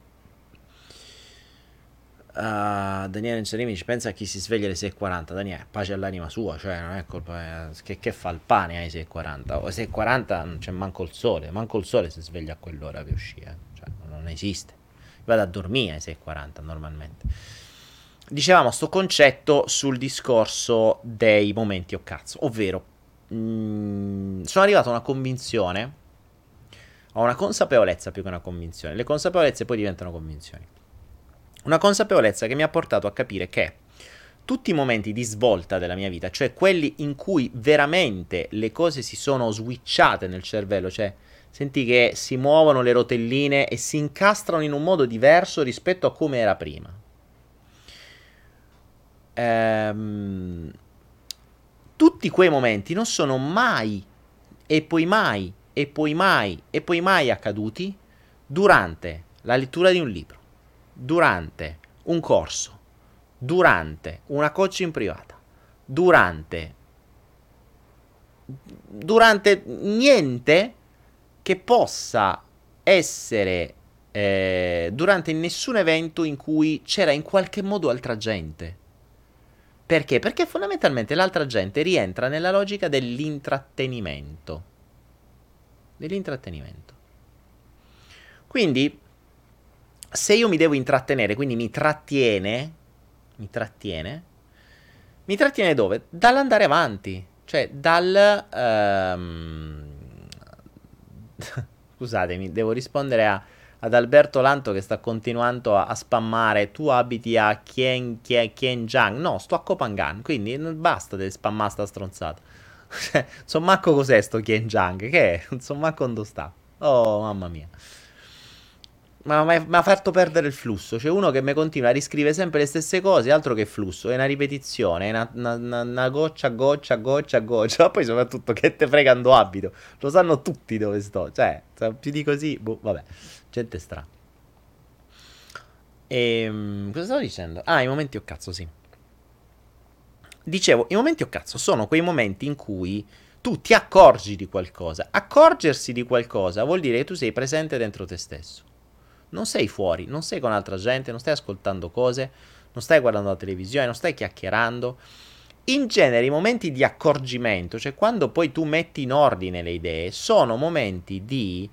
Uh, Daniele Incerimi ci pensa a chi si sveglia alle 6.40 Daniele, pace all'anima sua cioè non è colpa eh, che, che, fa il pane alle 6.40 o alle 6.40 non c'è manco il sole manco il sole si sveglia a quell'ora per uscire cioè, non esiste. Vado a dormire alle 6.40 normalmente dicevamo sto concetto sul discorso dei momenti o cazzo ovvero mh, mm, sono arrivato a una convinzione a una consapevolezza più che una convinzione le consapevolezze poi diventano convinzioni una consapevolezza che mi ha portato a capire che tutti i momenti di svolta della mia vita, cioè quelli in cui veramente le cose si sono switchate nel cervello, cioè senti che si muovono le rotelline e si incastrano in un modo diverso rispetto a come era prima. Ehm, tutti quei momenti non sono mai e poi mai e poi mai e poi mai accaduti durante la lettura di un libro durante un corso, durante una coaching privata, durante, durante niente che possa essere eh, durante nessun evento in cui c'era in qualche modo altra gente. Perché? Perché fondamentalmente l'altra gente rientra nella logica dell'intrattenimento. Dell'intrattenimento. Quindi se io mi devo intrattenere, quindi mi trattiene, mi trattiene, mi trattiene dove? Dall'andare avanti, cioè dal... Um... Scusatemi, devo rispondere a, ad Alberto Lanto che sta continuando a, a spammare tu abiti a Kien, Kien, Kienjiang, no, sto a Kopangan, quindi basta di spammare sta stronzata. Cioè, non so manco cos'è sto Kienjiang, che è? Non so manco dove sta. Oh, mamma mia ma mi ha fatto perdere il flusso. C'è uno che mi continua a riscrivere sempre le stesse cose, altro che flusso, è una ripetizione, è una, una, una, una goccia, goccia, goccia, goccia. Poi soprattutto che te fregando abito, lo sanno tutti dove sto. Cioè, più di così, boh, vabbè, gente strana. Ehm, cosa stavo dicendo? Ah, i momenti o oh cazzo, sì. Dicevo, i momenti o oh cazzo sono quei momenti in cui tu ti accorgi di qualcosa. Accorgersi di qualcosa vuol dire che tu sei presente dentro te stesso non sei fuori, non sei con altra gente, non stai ascoltando cose, non stai guardando la televisione, non stai chiacchierando. In genere i momenti di accorgimento, cioè quando poi tu metti in ordine le idee, sono momenti di,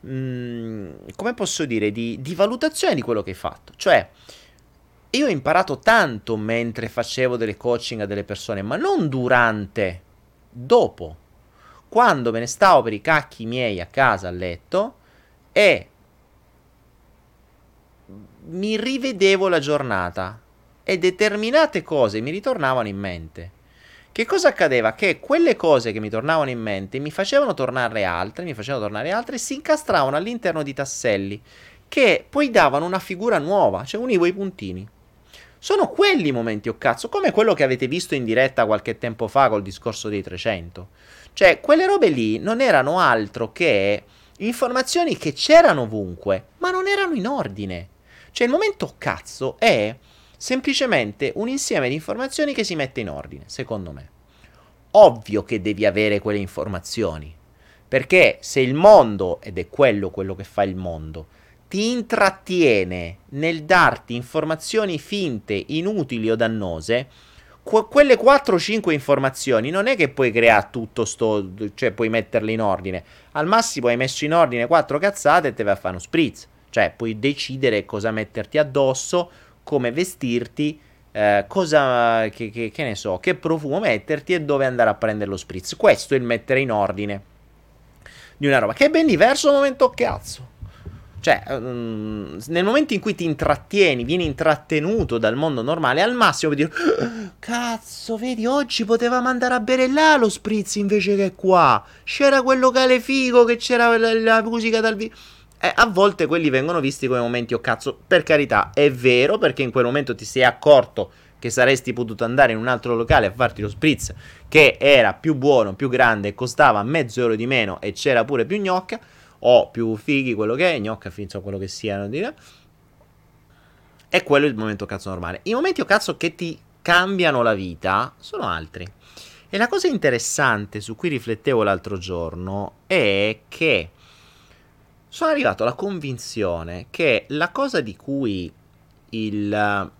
mh, mm, come posso dire, di, di valutazione di quello che hai fatto. Cioè, io ho imparato tanto mentre facevo delle coaching a delle persone, ma non durante, dopo. Quando me ne stavo per i cacchi miei a casa a letto e mi rivedevo la giornata e determinate cose mi ritornavano in mente. Che cosa accadeva? Che quelle cose che mi tornavano in mente mi facevano tornare altre, mi facevano tornare altre e si incastravano all'interno di tasselli che poi davano una figura nuova, cioè univo i puntini. Sono quelli i momenti o oh cazzo, come quello che avete visto in diretta qualche tempo fa col discorso dei 300. Cioè, quelle robe lì non erano altro che informazioni che c'erano ovunque, ma non erano in ordine. Cioè il momento cazzo è semplicemente un insieme di informazioni che si mette in ordine, secondo me. Ovvio che devi avere quelle informazioni, perché se il mondo, ed è quello quello che fa il mondo, ti intrattiene nel darti informazioni finte, inutili o dannose, que- quelle 4-5 informazioni non è che puoi creare tutto sto, cioè puoi metterle in ordine. Al massimo hai messo in ordine 4 cazzate e te vai a fare uno spritz. Cioè, puoi decidere cosa metterti addosso, come vestirti, eh, cosa, che, che, che, ne so, che profumo metterti e dove andare a prendere lo spritz. Questo è il mettere in ordine di una roba che è ben diverso dal momento cazzo. Cioè, um, nel momento in cui ti intrattieni, vieni intrattenuto dal mondo normale, al massimo puoi dire: Cazzo, vedi, oggi potevamo andare a bere là lo spritz invece che qua. C'era quel locale figo che c'era la, la musica dal vivo. Eh, a volte quelli vengono visti come momenti, oh cazzo, per carità, è vero, perché in quel momento ti sei accorto che saresti potuto andare in un altro locale a farti lo spritz che era più buono, più grande, costava mezzo euro di meno e c'era pure più gnocca o più fighi, quello che è, gnocca, finzo quello che siano, dire. E quello è il momento cazzo normale. I momenti o cazzo che ti cambiano la vita sono altri. E la cosa interessante su cui riflettevo l'altro giorno è che sono arrivato alla convinzione che la cosa di cui il,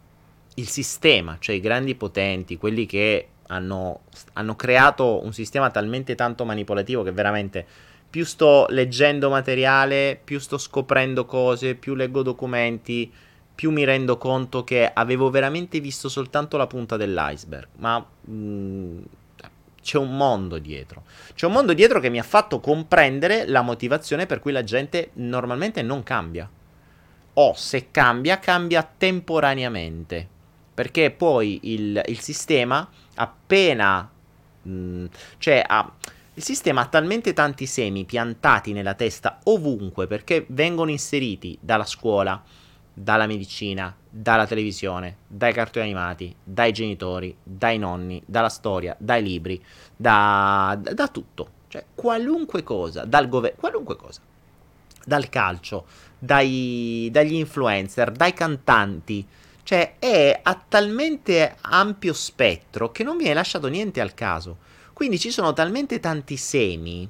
il sistema, cioè i grandi potenti, quelli che hanno, hanno creato un sistema talmente tanto manipolativo che veramente più sto leggendo materiale, più sto scoprendo cose, più leggo documenti, più mi rendo conto che avevo veramente visto soltanto la punta dell'iceberg. Ma mh, mm, c'è un mondo dietro. C'è un mondo dietro che mi ha fatto comprendere la motivazione per cui la gente normalmente non cambia. O se cambia, cambia temporaneamente. Perché poi il, il sistema, appena... Mh, mm, cioè, ha il sistema ha talmente tanti semi piantati nella testa ovunque perché vengono inseriti dalla scuola, dalla medicina, dalla televisione, dai cartoni animati, dai genitori, dai nonni, dalla storia, dai libri, da, da, tutto. Cioè, qualunque cosa, dal governo, qualunque cosa. Dal calcio, dai, dagli influencer, dai cantanti. Cioè, è a talmente ampio spettro che non viene lasciato niente al caso. Quindi ci sono talmente tanti semi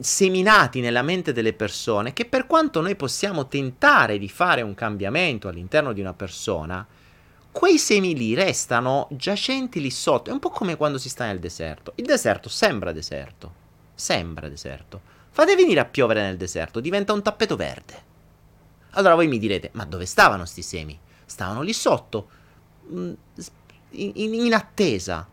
seminati nella mente delle persone che per quanto noi possiamo tentare di fare un cambiamento all'interno di una persona, quei semi lì restano giacenti lì sotto. È un po' come quando si sta nel deserto. Il deserto sembra deserto. Sembra deserto. Fate venire a piovere nel deserto, diventa un tappeto verde. Allora voi mi direte, ma dove stavano sti semi? Stavano lì sotto. Mm, in, in attesa.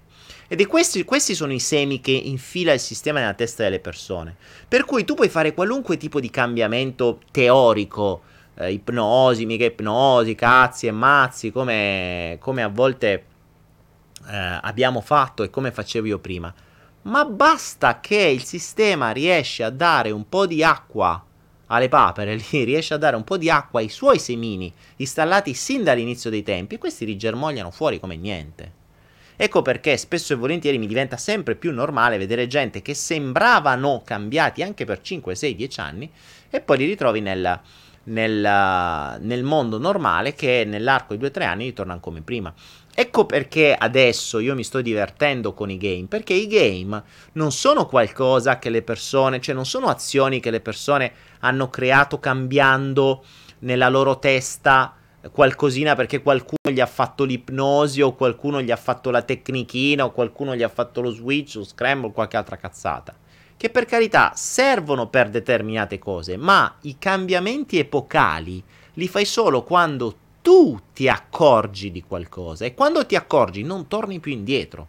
Ed è questi, questi sono i semi che infila il sistema nella testa delle persone. Per cui tu puoi fare qualunque tipo di cambiamento teorico, eh, ipnosi, mica ipnosi, cazzi e mazzi, come, come a volte eh, abbiamo fatto e come facevo io prima. Ma basta che il sistema riesce a dare un po' di acqua alle papere, riesce a dare un po' di acqua ai suoi semini installati sin dall'inizio dei tempi, questi rigermogliano fuori come niente. Ecco perché spesso e volentieri mi diventa sempre più normale vedere gente che sembravano cambiati anche per 5, 6, 10 anni e poi li ritrovi nel, nel, nel mondo normale che nell'arco di 2-3 anni ritornano come prima. Ecco perché adesso io mi sto divertendo con i game, perché i game non sono qualcosa che le persone, cioè non sono azioni che le persone hanno creato cambiando nella loro testa qualcosina perché qualcuno gli ha fatto l'ipnosi o qualcuno gli ha fatto la tecnichina o qualcuno gli ha fatto lo switch, lo scramble o qualche altra cazzata. Che per carità servono per determinate cose, ma i cambiamenti epocali li fai solo quando tu ti accorgi di qualcosa e quando ti accorgi non torni più indietro.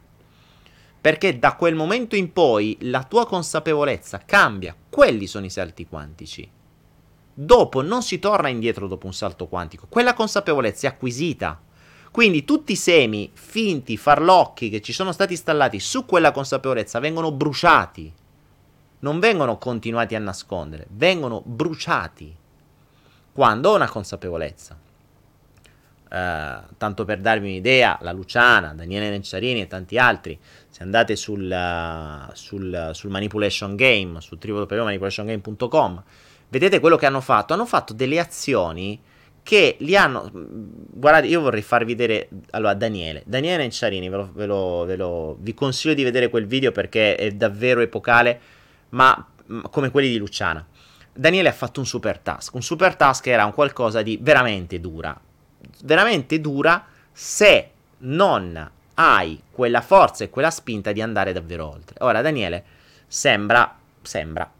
Perché da quel momento in poi la tua consapevolezza cambia, quelli sono i salti quantici. Dopo non si torna indietro dopo un salto quantico, quella consapevolezza è acquisita. Quindi tutti i semi finti, farlocchi che ci sono stati installati su quella consapevolezza vengono bruciati. Non vengono continuati a nascondere, vengono bruciati. Quando ho una consapevolezza. Uh, tanto per darvi un'idea, la Luciana, Daniele Nenciarini e tanti altri, se andate sul, uh, sul, sul Manipulation Game, su www.manipulationgame.com, vedete quello che hanno fatto. Hanno fatto delle azioni che li hanno. Guardate, io vorrei farvi vedere. Allora, Daniele, Daniele Nenciarini, ve lo, ve lo, ve lo, vi consiglio di vedere quel video perché è davvero epocale, ma come quelli di Luciana. Daniele ha fatto un super task. Un super task era un qualcosa di veramente dura veramente dura se non hai quella forza e quella spinta di andare davvero oltre. Ora, Daniele sembra, sembra,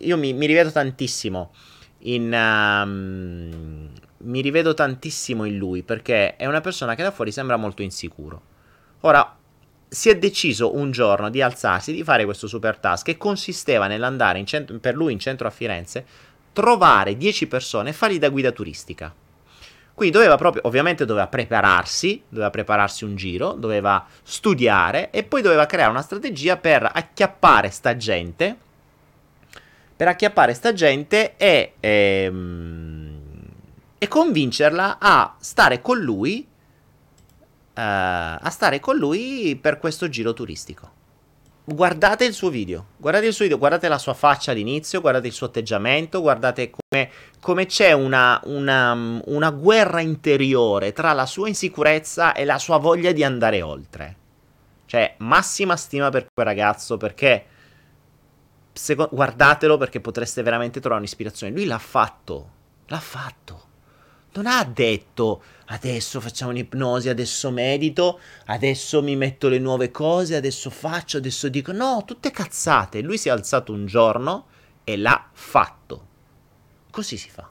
io mi, mi rivedo tantissimo in... Um, mi rivedo tantissimo in lui perché è una persona che da fuori sembra molto insicuro. Ora, si è deciso un giorno di alzarsi, di fare questo super task che consisteva nell'andare centro, per lui in centro a Firenze, trovare 10 persone e fargli da guida turistica. Quindi doveva proprio, ovviamente doveva prepararsi, doveva prepararsi un giro, doveva studiare e poi doveva creare una strategia per acchiappare sta gente, per acchiappare sta gente e, ehm, e convincerla a stare con lui, eh, a stare con lui per questo giro turistico guardate il suo video, guardate il suo video, guardate la sua faccia all'inizio, guardate il suo atteggiamento, guardate come, come c'è una, una, una, guerra interiore tra la sua insicurezza e la sua voglia di andare oltre. Cioè, massima stima per quel ragazzo perché... Seco- guardatelo perché potreste veramente trovare un'ispirazione. Lui l'ha fatto, l'ha fatto. Non ha detto adesso facciamo un'ipnosi, adesso medito, adesso mi metto le nuove cose, adesso faccio, adesso dico. No, tutte cazzate. Lui si è alzato un giorno e l'ha fatto. Così si fa.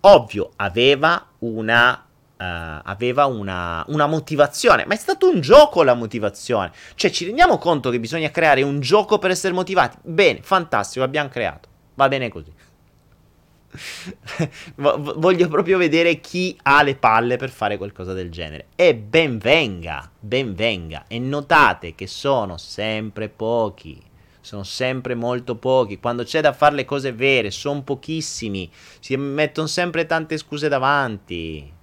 Ovvio, aveva una Uh, aveva una, una, motivazione, ma è stato un gioco la motivazione. Cioè, ci rendiamo conto che bisogna creare un gioco per essere motivati? Bene, fantastico, l'abbiamo creato. Va bene così. Voglio proprio vedere chi ha le palle per fare qualcosa del genere. E ben venga, ben venga. E notate che sono sempre pochi. Sono sempre molto pochi. Quando c'è da fare le cose vere, sono pochissimi. Si mettono sempre tante scuse davanti.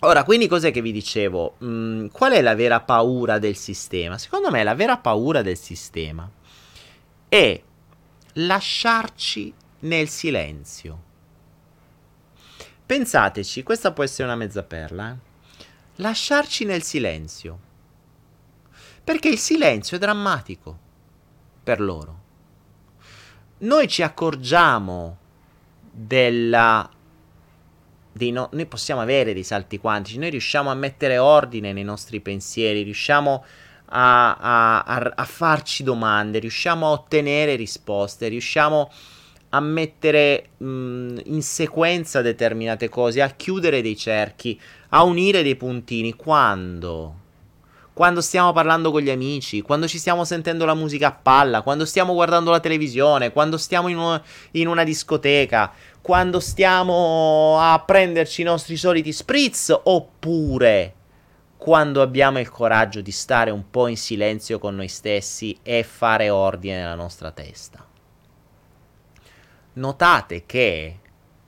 Ora, quindi cos'è che vi dicevo? Mm, qual è la vera paura del sistema? Secondo me la vera paura del sistema è lasciarci nel silenzio. Pensateci, questa può essere una mezza perla. Eh? Lasciarci nel silenzio. Perché il silenzio è drammatico per loro. Noi ci accorgiamo della... No... noi possiamo avere dei salti quantici, noi riusciamo a mettere ordine nei nostri pensieri, riusciamo a, a, a, a farci domande, riusciamo a ottenere risposte, riusciamo a mettere mh, in sequenza determinate cose, a chiudere dei cerchi, a unire dei puntini. Quando? Quando stiamo parlando con gli amici, quando ci stiamo sentendo la musica a palla, quando stiamo guardando la televisione, quando stiamo in, uno, in una discoteca, quando stiamo a prenderci i nostri soliti spritz, oppure quando abbiamo il coraggio di stare un po' in silenzio con noi stessi e fare ordine nella nostra testa. Notate che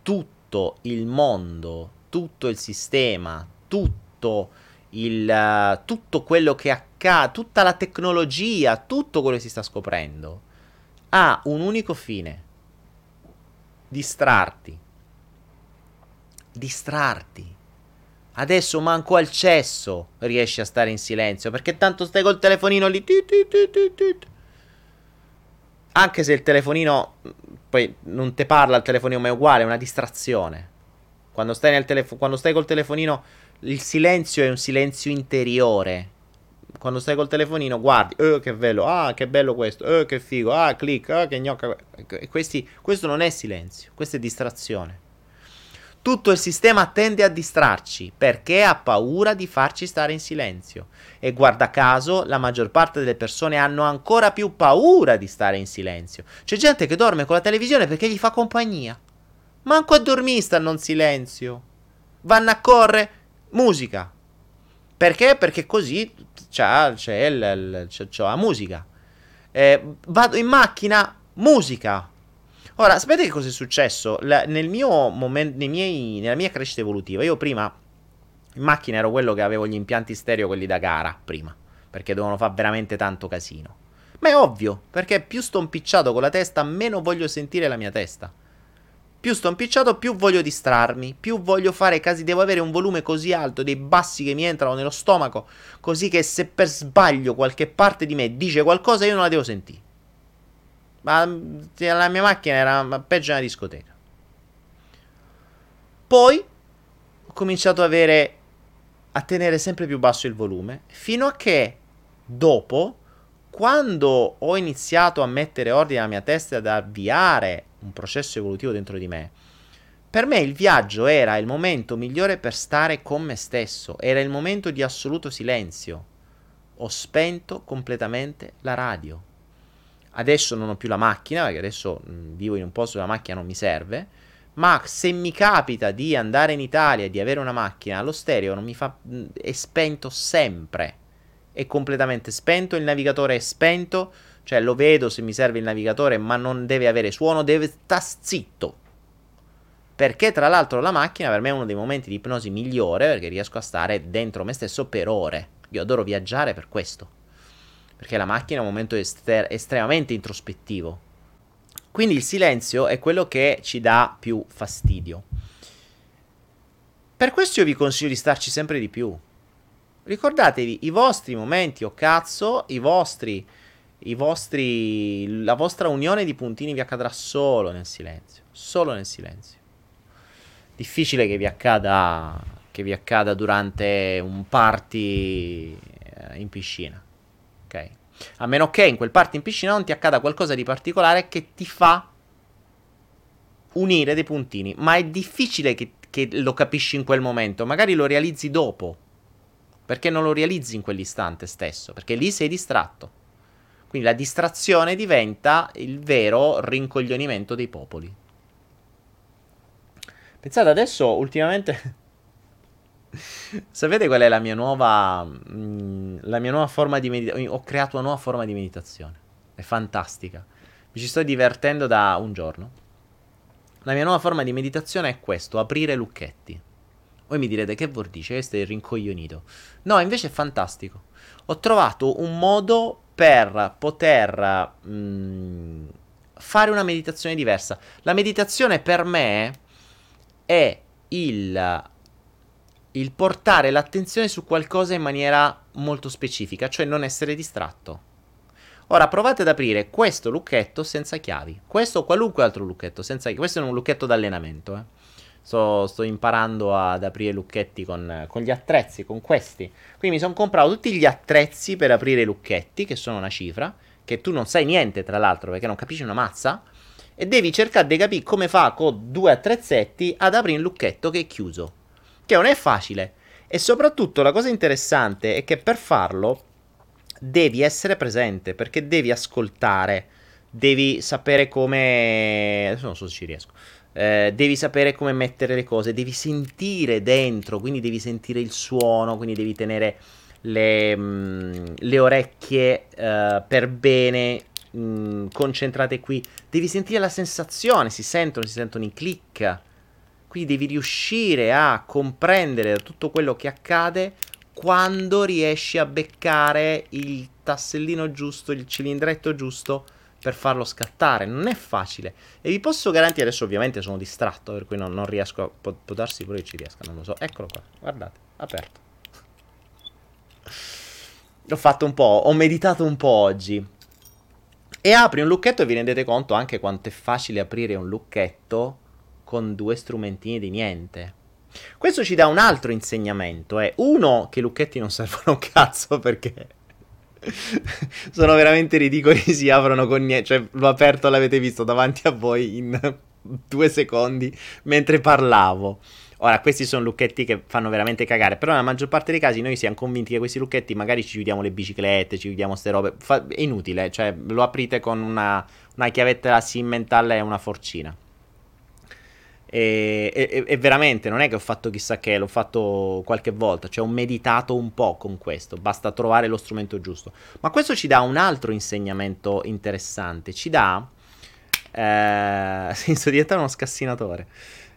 tutto il mondo, tutto il sistema, tutto, il, tutto quello che accade, tutta la tecnologia, tutto quello che si sta scoprendo, ha un unico fine. Distrarti. Distrarti. Adesso manco al cesso riesci a stare in silenzio perché tanto stai col telefonino lì. Anche se il telefonino poi non te parla il telefonino, ma è uguale, è una distrazione. Quando stai, telefo- quando stai col telefonino, il silenzio è un silenzio interiore. Quando stai col telefonino, guardi, oh, che bello, ah, che bello questo, oh, che figo, ah, click, ah, che gnocca. Questi, questo non è silenzio, questa è distrazione. Tutto il sistema tende a distrarci perché ha paura di farci stare in silenzio. E guarda caso, la maggior parte delle persone hanno ancora più paura di stare in silenzio. C'è gente che dorme con la televisione perché gli fa compagnia. Manco a dormire stanno in silenzio. Vanno a correre, musica. Perché? Perché così c'è, c'è, il, c'è, c'è la musica. Eh, vado in macchina, musica. Ora, sapete che cosa è successo? La, nel mio momento, nella mia crescita evolutiva, io prima in macchina ero quello che avevo gli impianti stereo, quelli da gara, prima, perché dovevano fare veramente tanto casino. Ma è ovvio, perché più sto impicciato con la testa, meno voglio sentire la mia testa. Più sto impicciato, più voglio distrarmi, più voglio fare casi, devo avere un volume così alto, dei bassi che mi entrano nello stomaco, così che se per sbaglio qualche parte di me dice qualcosa, io non la devo sentire. Ma la mia macchina era peggio di una discoteca. Poi ho cominciato ad avere a tenere sempre più basso il volume fino a che dopo quando ho iniziato a mettere ordine nella mia testa e ad avviare un processo evolutivo dentro di me, per me il viaggio era il momento migliore per stare con me stesso, era il momento di assoluto silenzio. Ho spento completamente la radio. Adesso non ho più la macchina, perché adesso mh, vivo in un posto dove la macchina non mi serve, ma se mi capita di andare in Italia e di avere una macchina, lo stereo non mi fa... Mh, è spento sempre. È completamente spento, il navigatore è spento, cioè lo vedo se mi serve il navigatore, ma non deve avere suono, deve stare zitto. Perché tra l'altro la macchina per me è uno dei momenti di ipnosi migliore perché riesco a stare dentro me stesso per ore. Io adoro viaggiare per questo. Perché la macchina è un momento ester- estremamente introspettivo. Quindi il silenzio è quello che ci dà più fastidio. Per questo io vi consiglio di starci sempre di più. Ricordatevi i vostri momenti o oh cazzo, i vostri, vostri, la vostra unione di puntini vi accadrà solo nel silenzio. Solo nel silenzio difficile che vi accada, che vi accada durante un party eh, in piscina. Ok? A meno che in quel party in piscina non ti accada qualcosa di particolare che ti fa unire dei puntini. Ma è difficile che, che lo capisci in quel momento. Magari lo realizzi dopo. Perché non lo realizzi in quell'istante stesso. Perché lì sei distratto. Quindi la distrazione diventa il vero rincoglionimento dei popoli. Pensate adesso, ultimamente... Sapete qual è la mia nuova... Mh, mm, la mia nuova forma di meditazione? Ho creato una nuova forma di meditazione. È fantastica. Mi ci sto divertendo da un giorno. La mia nuova forma di meditazione è questo, aprire lucchetti. Voi mi direte che vuol dire? Questo è rincoglionito. No, invece è fantastico. Ho trovato un modo per poter mh, mm, fare una meditazione diversa. La meditazione per me è il, il portare l'attenzione su qualcosa in maniera molto specifica, cioè non essere distratto. Ora provate ad aprire questo lucchetto senza chiavi, questo o qualunque altro lucchetto senza chiavi. Questo è un lucchetto d'allenamento. Eh. Sto, sto, imparando ad aprire lucchetti con, con, gli attrezzi, con questi. Quindi mi sono comprato tutti gli attrezzi per aprire lucchetti, che sono una cifra, che tu non sai niente tra l'altro perché non capisci una mazza e devi cercare di capire come fa con due attrezzetti ad aprire un lucchetto che è chiuso. Che non è facile. E soprattutto la cosa interessante è che per farlo devi essere presente, perché devi ascoltare, devi sapere come... Adesso non so se ci riesco. Eh, devi sapere come mettere le cose, devi sentire dentro, quindi devi sentire il suono, quindi devi tenere le, mh, mm, le orecchie uh, per bene mh, mm, concentrate qui. Devi sentire la sensazione, si sentono, si sentono i click. Quindi devi riuscire a comprendere tutto quello che accade quando riesci a beccare il tassellino giusto, il cilindretto giusto per farlo scattare. Non è facile. E vi posso garantire, adesso ovviamente sono distratto, per cui non, non riesco a... Può, può darsi pure che ci riesca, non lo so. Eccolo qua, guardate, aperto. Ho fatto un po', ho meditato un po' oggi. E apri un lucchetto e vi rendete conto anche quanto è facile aprire un lucchetto con due strumentini di niente. Questo ci dà un altro insegnamento, è eh. uno che i lucchetti non servono un cazzo perché sono veramente ridicoli, si aprono con niente, cioè l'ho aperto, l'avete visto davanti a voi in due secondi mentre parlavo. Ora, questi sono lucchetti che fanno veramente cagare, però nella maggior parte dei casi noi siamo convinti che questi lucchetti magari ci chiudiamo le biciclette, ci chiudiamo ste robe, Fa- è inutile, cioè lo aprite con una, una chiavetta simmental e una forcina. E, e, e, veramente non è che ho fatto chissà che, l'ho fatto qualche volta, cioè ho meditato un po' con questo, basta trovare lo strumento giusto. Ma questo ci dà un altro insegnamento interessante, ci dà... Eh, senso di diventare uno scassinatore.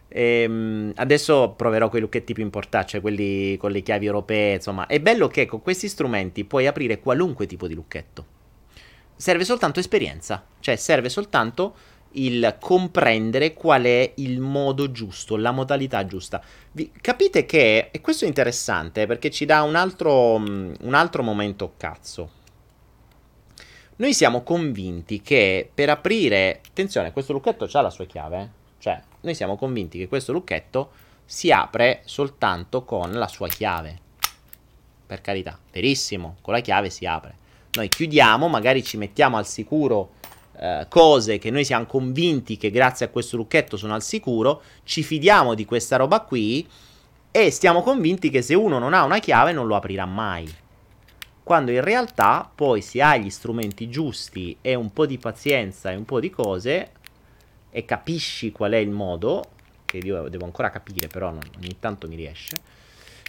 Ehm, adesso proverò quei lucchetti più importanti, cioè quelli con le chiavi europee, insomma. È bello che con questi strumenti puoi aprire qualunque tipo di lucchetto. Serve soltanto esperienza, cioè serve soltanto il comprendere qual è il modo giusto, la modalità giusta. Vi, capite che, e questo è interessante perché ci dà un altro, un altro momento cazzo. Noi siamo convinti che per aprire, attenzione, questo lucchetto ha la sua chiave, eh? Cioè, noi siamo convinti che questo lucchetto si apre soltanto con la sua chiave. Per carità, verissimo, con la chiave si apre. Noi chiudiamo, magari ci mettiamo al sicuro eh, cose che noi siamo convinti che grazie a questo lucchetto sono al sicuro, ci fidiamo di questa roba qui e stiamo convinti che se uno non ha una chiave non lo aprirà mai. Quando in realtà poi si ha gli strumenti giusti e un po' di pazienza e un po' di cose e capisci qual è il modo, che io devo ancora capire però non, ogni tanto mi riesce,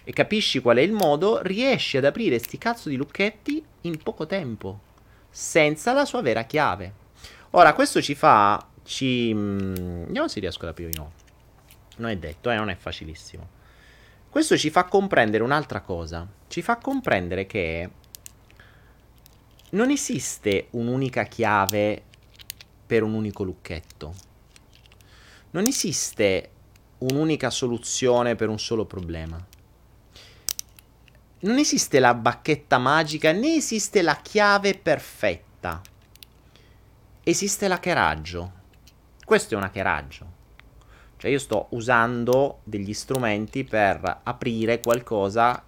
e capisci qual è il modo, riesci ad aprire sti cazzo di lucchetti in poco tempo, senza la sua vera chiave. Ora, questo ci fa. Ci. Mm, vediamo se riesco ad aprire. Non è detto, eh, non è facilissimo. Questo ci fa comprendere un'altra cosa. Ci fa comprendere che non esiste un'unica chiave per un unico lucchetto. Non esiste un'unica soluzione per un solo problema. Non esiste la bacchetta magica né esiste la chiave perfetta esiste l'hackeraggio. Questo è un hackeraggio. Cioè io sto usando degli strumenti per aprire qualcosa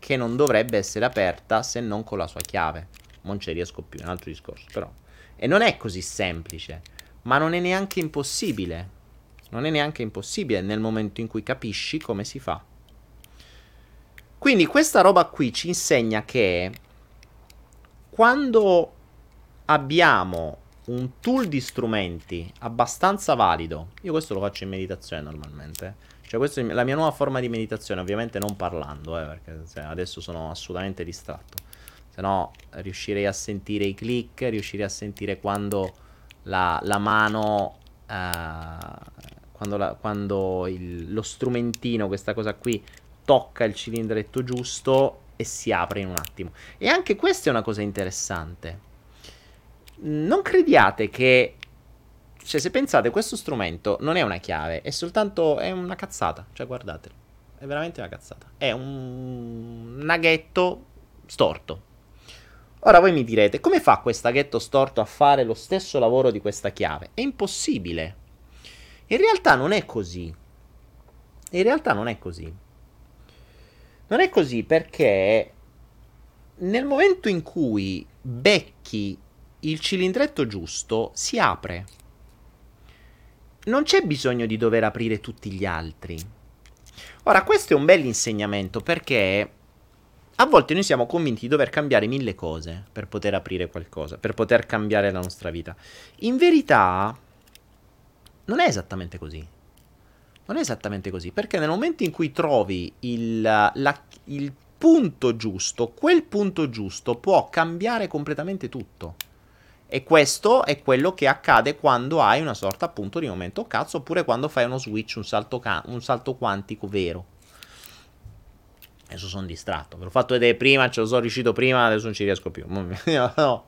che non dovrebbe essere aperta se non con la sua chiave. Non ci riesco più, è un altro discorso, però. E non è così semplice, ma non è neanche impossibile. Non è neanche impossibile nel momento in cui capisci come si fa. Quindi questa roba qui ci insegna che quando abbiamo un tool di strumenti abbastanza valido. Io questo lo faccio in meditazione normalmente. Cioè, questa è la mia nuova forma di meditazione, ovviamente non parlando, eh, perché adesso sono assolutamente distratto. Se no, riuscirei a sentire i click, riuscirei a sentire quando la, la mano. Uh, quando, la, quando il, lo strumentino, questa cosa qui, tocca il cilindretto giusto e si apre in un attimo. E anche questa è una cosa interessante non crediate che cioè, se pensate, questo strumento non è una chiave, è soltanto è una cazzata. Cioè, guardate, è veramente una cazzata. È un naghetto storto. Ora voi mi direte, come fa questo naghetto storto a fare lo stesso lavoro di questa chiave? È impossibile. In realtà non è così. In realtà non è così. Non è così perché nel momento in cui becchi il cilindretto giusto si apre. Non c'è bisogno di dover aprire tutti gli altri. Ora, questo è un bel insegnamento perché a volte noi siamo convinti di dover cambiare mille cose per poter aprire qualcosa, per poter cambiare la nostra vita. In verità, non è esattamente così. Non è esattamente così, perché nel momento in cui trovi il, la, il punto giusto, quel punto giusto può cambiare completamente tutto. E questo è quello che accade quando hai una sorta appunto di momento cazzo, oppure quando fai uno switch, un salto, ca- un salto quantico vero. Adesso sono distratto. Ve l'ho fatto vedere prima, ce lo sono riuscito prima, adesso non ci riesco più. no,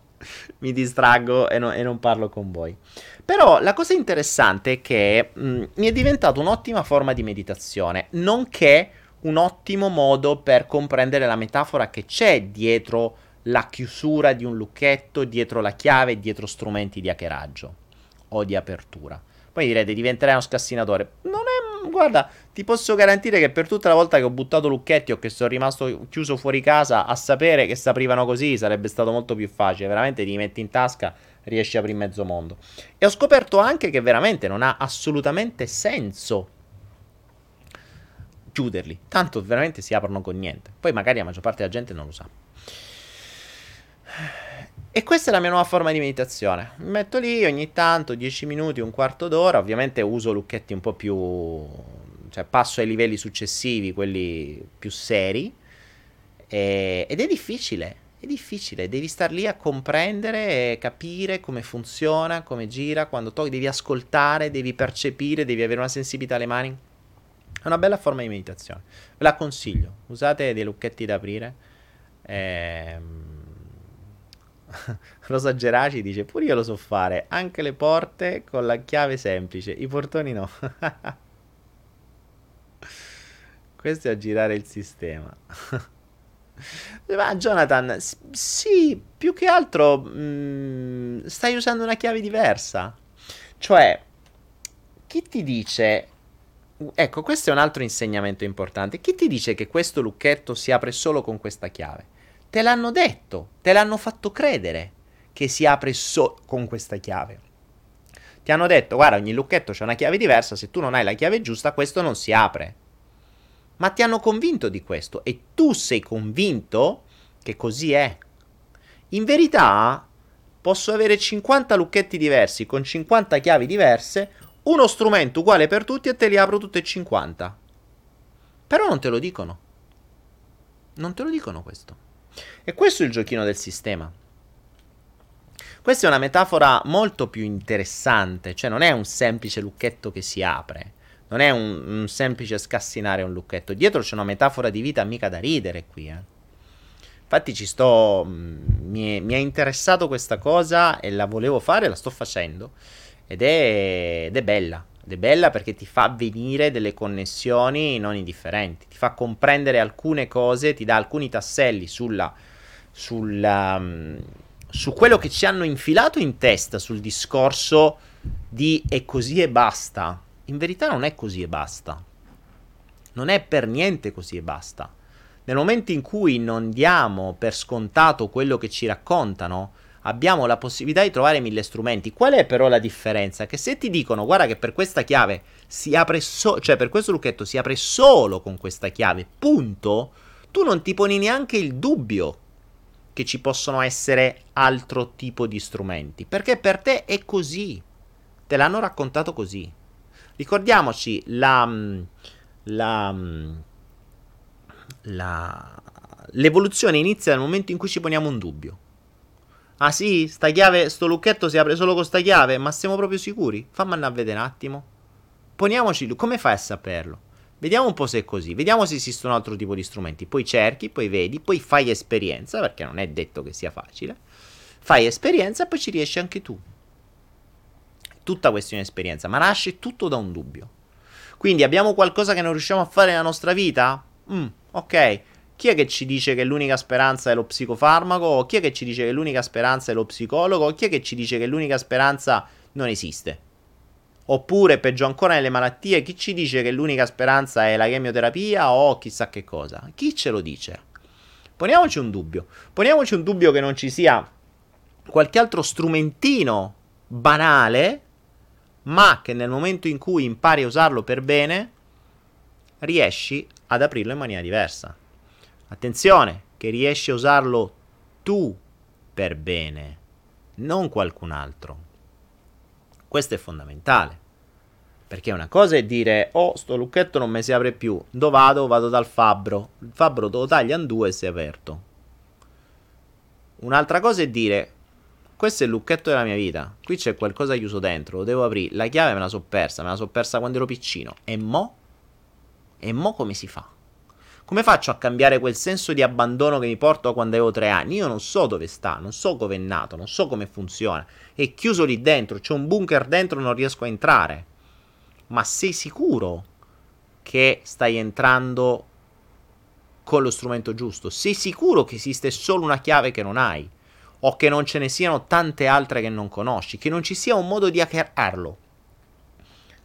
mi distraggo e, no, e, non parlo con voi. Però la cosa interessante è che mh, mm, mi è diventato un'ottima forma di meditazione, nonché un ottimo modo per comprendere la metafora che c'è dietro la chiusura di un lucchetto dietro la chiave, dietro strumenti di hackeraggio o di apertura. Poi direte diventerai uno scassinatore. Non è. Guarda, ti posso garantire che per tutta la volta che ho buttato lucchetti o che sono rimasto chiuso fuori casa a sapere che si aprivano così sarebbe stato molto più facile. Veramente ti metti in tasca, riesci a aprire mezzo mondo. E ho scoperto anche che veramente non ha assolutamente senso chiuderli. Tanto veramente si aprono con niente. Poi magari la maggior parte della gente non lo sa. E questa è la mia nuova forma di meditazione. Mi metto lì ogni tanto, 10 minuti, un quarto d'ora. Ovviamente uso lucchetti un po' più. cioè passo ai livelli successivi, quelli più seri. E... ed è difficile. È difficile, devi star lì a comprendere e capire come funziona, come gira, quando togli, devi ascoltare, devi percepire, devi avere una sensibilità alle mani. È una bella forma di meditazione. Ve la consiglio. Usate dei lucchetti da aprire. Ehm Rosa Geraci dice: Pure io lo so fare, anche le porte con la chiave semplice, i portoni no. Questo è a girare il sistema. Ma Jonathan, sì, più che altro mh, mm, stai usando una chiave diversa. Cioè, chi ti dice... Ecco, questo è un altro insegnamento importante. Chi ti dice che questo lucchetto si apre solo con questa chiave? Te l'hanno detto, te l'hanno fatto credere che si apre solo con questa chiave. Ti hanno detto, guarda, ogni lucchetto c'è una chiave diversa, se tu non hai la chiave giusta, questo non si apre. Ma ti hanno convinto di questo e tu sei convinto che così è. In verità, posso avere 50 lucchetti diversi con 50 chiavi diverse, uno strumento uguale per tutti e te li apro tutti e 50. Però non te lo dicono. Non te lo dicono questo. E questo è il giochino del sistema. Questa è una metafora molto più interessante, cioè non è un semplice lucchetto che si apre, non è un, un semplice scassinare un lucchetto, dietro c'è una metafora di vita mica da ridere qui. Eh. Infatti ci sto, mm, mi è, mi è interessato questa cosa e la volevo fare, la sto facendo ed è, ed è bella. Ed è bella perché ti fa venire delle connessioni non indifferenti, ti fa comprendere alcune cose, ti dà alcuni tasselli sulla, sulla, mm, su quello che ci hanno infilato in testa sul discorso di è così e basta. In verità non è così e basta. Non è per niente così e basta. Nel momento in cui non diamo per scontato quello che ci raccontano, abbiamo la possibilità di trovare mille strumenti. Qual è però la differenza? Che se ti dicono guarda che per questa chiave si apre solo, cioè per questo lucchetto si apre solo con questa chiave, punto, tu non ti poni neanche il dubbio che ci possono essere altro tipo di strumenti, perché per te è così. Te l'hanno raccontato così. Ricordiamoci la, mm, la, mm, la, l'evoluzione inizia nel momento in cui ci poniamo un dubbio. Ah sì, sta chiave, sto lucchetto si apre solo con sta chiave, ma siamo proprio sicuri? Fammi andare a vedere un attimo. Poniamoci, come fai a saperlo? Vediamo un po' se è così, vediamo se esistono altro tipo di strumenti. Poi cerchi, poi vedi, poi fai esperienza, perché non è detto che sia facile. Fai esperienza e poi ci riesci anche tu. Tutta questione di esperienza, ma nasce tutto da un dubbio. Quindi abbiamo qualcosa che non riusciamo a fare nella nostra vita? Mm, ok. Chi è che ci dice che l'unica speranza è lo psicofarmaco? Chi è che ci dice che l'unica speranza è lo psicologo? Chi è che ci dice che l'unica speranza non esiste? Oppure, peggio ancora, nelle malattie, chi ci dice che l'unica speranza è la chemioterapia o chissà che cosa? Chi ce lo dice? Poniamoci un dubbio. Poniamoci un dubbio che non ci sia qualche altro strumentino banale, ma che nel momento in cui impari a usarlo per bene, riesci ad aprirlo in maniera diversa. Attenzione, che riesci a usarlo tu per bene, non qualcun altro. Questo è fondamentale. Perché una cosa è dire, oh, sto lucchetto non mi si apre più. Dove vado? Vado dal fabbro. Il fabbro lo tagliano due e si è aperto. Un'altra cosa è dire, questo è il lucchetto della mia vita. Qui c'è qualcosa chiuso dentro, lo devo aprire. La chiave me la so persa, me la so persa quando ero piccino. E mo? E mo come si fa? Come faccio a cambiare quel senso di abbandono che mi porto quando avevo tre anni? Io non so dove sta, non so dove è nato, non so come funziona. È chiuso lì dentro, c'è un bunker dentro, non riesco a entrare. Ma sei sicuro che stai entrando con lo strumento giusto? Sei sicuro che esiste solo una chiave che non hai? O che non ce ne siano tante altre che non conosci? Che non ci sia un modo di hackerarlo?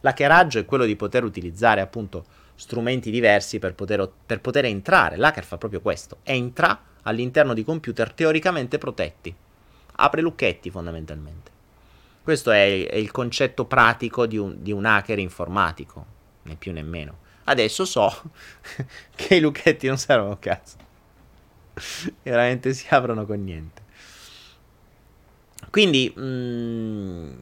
L'hackeraggio è quello di poter utilizzare appunto strumenti diversi per poter, per poter entrare. L'hacker fa proprio questo, entra all'interno di computer teoricamente protetti, apre lucchetti fondamentalmente. Questo è, è il concetto pratico di un, di un hacker informatico, né più né meno. Adesso so che i lucchetti non servono a cazzo. veramente si aprono con niente. Quindi, mh, mm,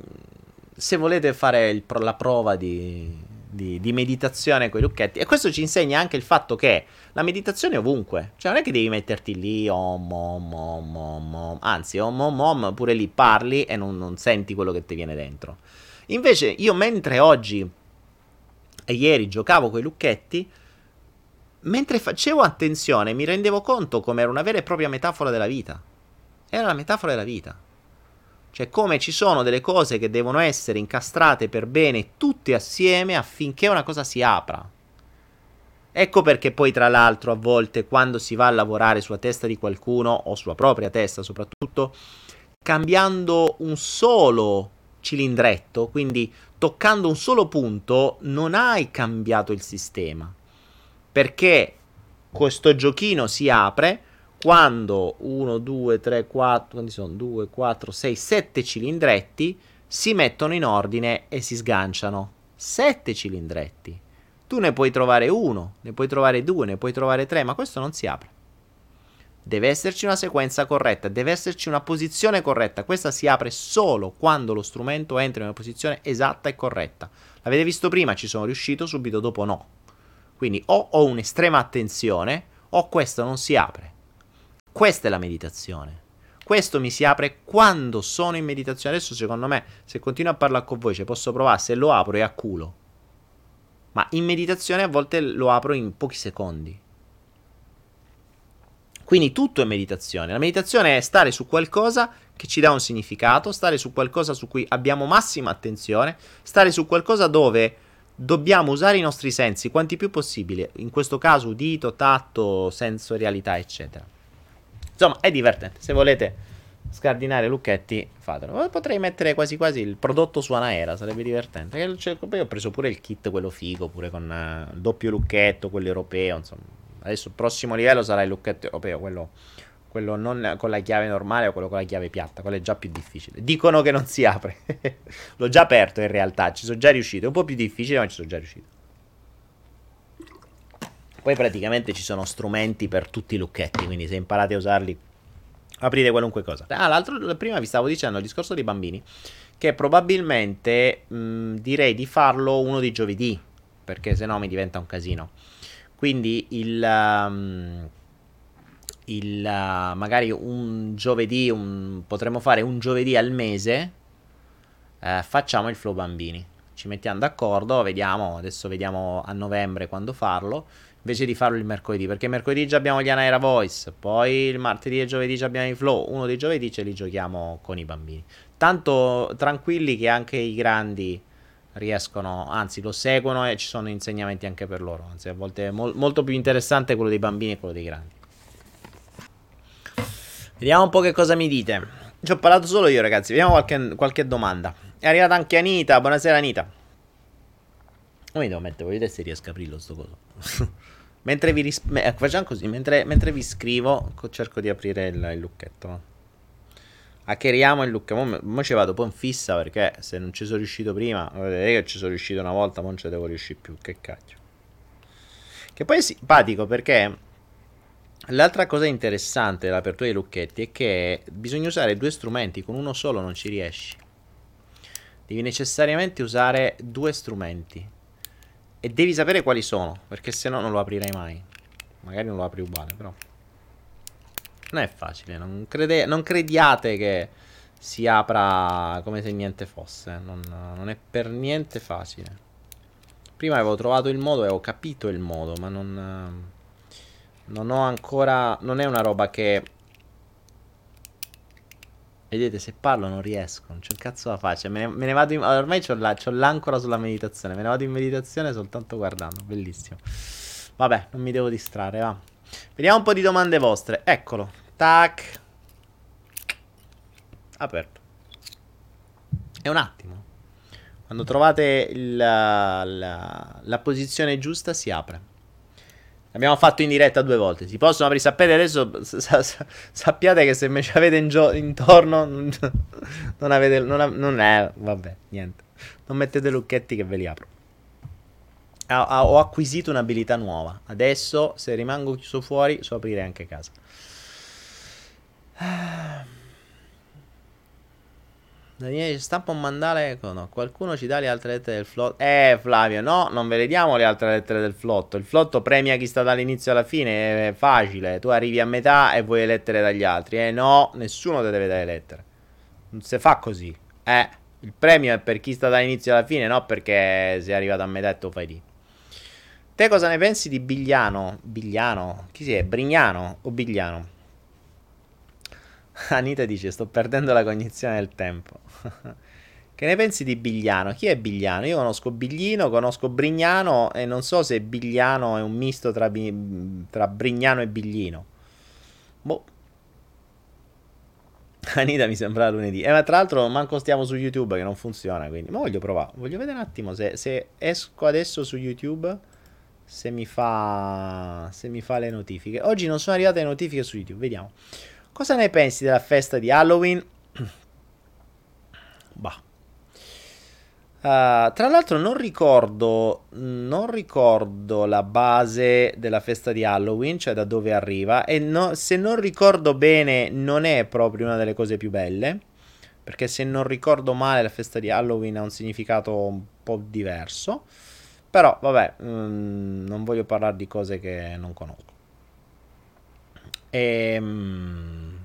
se volete fare il, la prova di, di, di, meditazione con i lucchetti. E questo ci insegna anche il fatto che la meditazione è ovunque. Cioè, non è che devi metterti lì, om, om, om, om, om. anzi, om, om, om, pure lì parli e non, non senti quello che ti viene dentro. Invece, io mentre oggi e ieri giocavo con i lucchetti, mentre facevo attenzione, mi rendevo conto come era una vera e propria metafora della vita. Era la metafora della vita. Cioè come ci sono delle cose che devono essere incastrate per bene tutte assieme affinché una cosa si apra. Ecco perché poi tra l'altro a volte quando si va a lavorare sulla testa di qualcuno o sulla propria testa soprattutto, cambiando un solo cilindretto, quindi toccando un solo punto, non hai cambiato il sistema. Perché questo giochino si apre quando 1, 2, 3, 4, quanti sono? 2, 4, 6, 7 cilindretti si mettono in ordine e si sganciano. 7 cilindretti. Tu ne puoi trovare uno, ne puoi trovare due, ne puoi trovare tre, ma questo non si apre. Deve esserci una sequenza corretta, deve esserci una posizione corretta. Questa si apre solo quando lo strumento entra in una posizione esatta e corretta. L'avete visto prima, ci sono riuscito, subito dopo no. Quindi o ho un'estrema attenzione o questo non si apre. Questa è la meditazione. Questo mi si apre quando sono in meditazione. Adesso, secondo me, se continuo a parlare con voi, ci posso provare. Se lo apro è a culo. Ma in meditazione a volte lo apro in pochi secondi. Quindi tutto è meditazione. La meditazione è stare su qualcosa che ci dà un significato, stare su qualcosa su cui abbiamo massima attenzione, stare su qualcosa dove dobbiamo usare i nostri sensi quanti più possibile, in questo caso udito, tatto, sensorialità, eccetera. Insomma, è divertente. Se volete scardinare lucchetti, fatelo. Potrei mettere quasi quasi il prodotto su Anaera, sarebbe divertente. Poi ho preso pure il kit, quello figo, pure con uh, il doppio lucchetto, quello europeo, insomma. Adesso il prossimo livello sarà il lucchetto europeo, quello, quello non con la chiave normale o quello con la chiave piatta, quello è già più difficile. Dicono che non si apre. L'ho già aperto in realtà, ci sono già riuscito. È un po' più difficile, ma ci sono già riuscito. Poi praticamente ci sono strumenti per tutti i lucchetti, quindi se imparate a usarli aprite qualunque cosa. Ah, l'altro, prima vi stavo dicendo il discorso dei bambini, che probabilmente mh, direi di farlo uno di giovedì, perché se no mi diventa un casino. Quindi il... Um, il, uh, magari un giovedì, un, potremmo fare un giovedì al mese, eh, facciamo il flow bambini. Ci mettiamo d'accordo, vediamo, adesso vediamo a novembre quando farlo invece di farlo il mercoledì, perché mercoledì già abbiamo gli Anaera Voice, poi il martedì e giovedì già abbiamo i Flow, uno dei giovedì ce li giochiamo con i bambini. Tanto tranquilli che anche i grandi riescono, anzi lo seguono e ci sono insegnamenti anche per loro, anzi a volte è mo- molto più interessante quello dei bambini e quello dei grandi. Vediamo un po' che cosa mi dite. Ci ho parlato solo io ragazzi, vediamo qualche, qualche domanda. È arrivata anche Anita, buonasera Anita. Come devo mettere? Voglio vedere se riesco a aprirlo sto coso. mentre vi ris- ecco, facciamo così, mentre, mentre, vi scrivo, cerco di aprire il, il lucchetto. Hackeriamo il lucchetto. Mo, mo ci vado poi in fissa perché se non ci sono riuscito prima, vedete che ci sono riuscito una volta, ma non ci devo riuscire più. Che cacchio. Che poi è simpatico perché l'altra cosa interessante dell'apertura dei lucchetti è che bisogna usare due strumenti, con uno solo non ci riesci. Devi necessariamente usare due strumenti. E devi sapere quali sono, perché se no non lo aprirei mai. Magari non lo apri uguale, però. Non è facile, non, crede, non crediate che si apra come se niente fosse. Non, non, è per niente facile. Prima avevo trovato il modo e ho capito il modo, ma non... Non ho ancora... Non è una roba che Vedete, se parlo non riesco, non c'è un cazzo da fare. Cioè, me, me ne vado in, ormai c'ho, la, c'ho l'ancora sulla meditazione. Me ne vado in meditazione soltanto guardando. Bellissimo. Vabbè, non mi devo distrarre, va. Vediamo un po' di domande vostre. Eccolo. Tac. Aperto. È un attimo. Quando trovate il, la, la posizione giusta si apre. L'abbiamo fatto in diretta due volte. Si possono aprire. Sapete adesso. Sa, sa, sappiate che se mi ci avete in gio- intorno. Non, avete. Non, non, è. Vabbè, niente. Non mettete lucchetti che ve li apro. Ha, ha, ho acquisito un'abilità nuova. Adesso, se rimango chiuso fuori, so aprire anche casa. Daniele stampa un mandale no. Qualcuno ci dà le altre lettere del flotto. Eh, Flavio, no, non ve le diamo le altre lettere del flotto. Il flotto premia chi sta dall'inizio alla fine. È facile. Tu arrivi a metà e vuoi le lettere dagli altri. Eh, no, nessuno ti deve dare le lettere. Non si fa così. Eh, il premio è per chi sta dall'inizio alla fine, no perché sei arrivato a metà e tu fai lì. Te cosa ne pensi di Bigliano? Bigliano? Chi si è? Brignano o Bigliano? Anita dice: Sto perdendo la cognizione del tempo. che ne pensi di Bigliano? Chi è Bigliano? Io conosco Biglino, conosco Brignano e non so se Bigliano è un misto tra, tra Brignano e Biglino. Boh. Anita mi sembra lunedì. Eh, ma tra l'altro manco stiamo su YouTube che non funziona, quindi. Ma voglio provare. Voglio vedere un attimo se, se esco adesso su YouTube se mi fa se mi fa le notifiche. Oggi non sono arrivate le notifiche su YouTube, vediamo. Cosa ne pensi della festa di Halloween? Bah. Uh, tra l'altro non ricordo, non ricordo la base della festa di Halloween, cioè da dove arriva, e no, se non ricordo bene non è proprio una delle cose più belle, perché se non ricordo male la festa di Halloween ha un significato un po' diverso, però vabbè, mm, non voglio parlare di cose che non conosco. E, mm,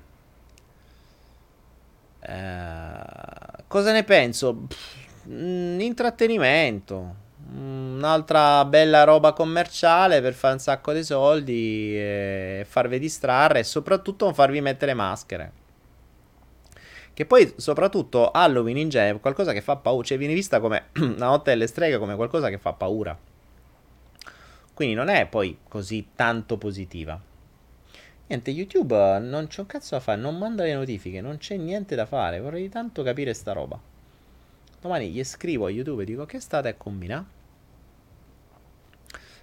eh, cosa ne penso? Pff, intrattenimento. Un'altra bella roba commerciale per fare un sacco di soldi e farvi distrarre e soprattutto non farvi mettere maschere. Che poi, soprattutto, Halloween in genere è qualcosa che fa paura. Cioè, viene vista come la notte delle streghe come qualcosa che fa paura. Quindi non è poi così tanto positiva. Niente, YouTube non c'è un cazzo da fare, non manda le notifiche, non c'è niente da fare. Vorrei tanto capire sta roba. Domani gli scrivo a YouTube e dico che state a combinare.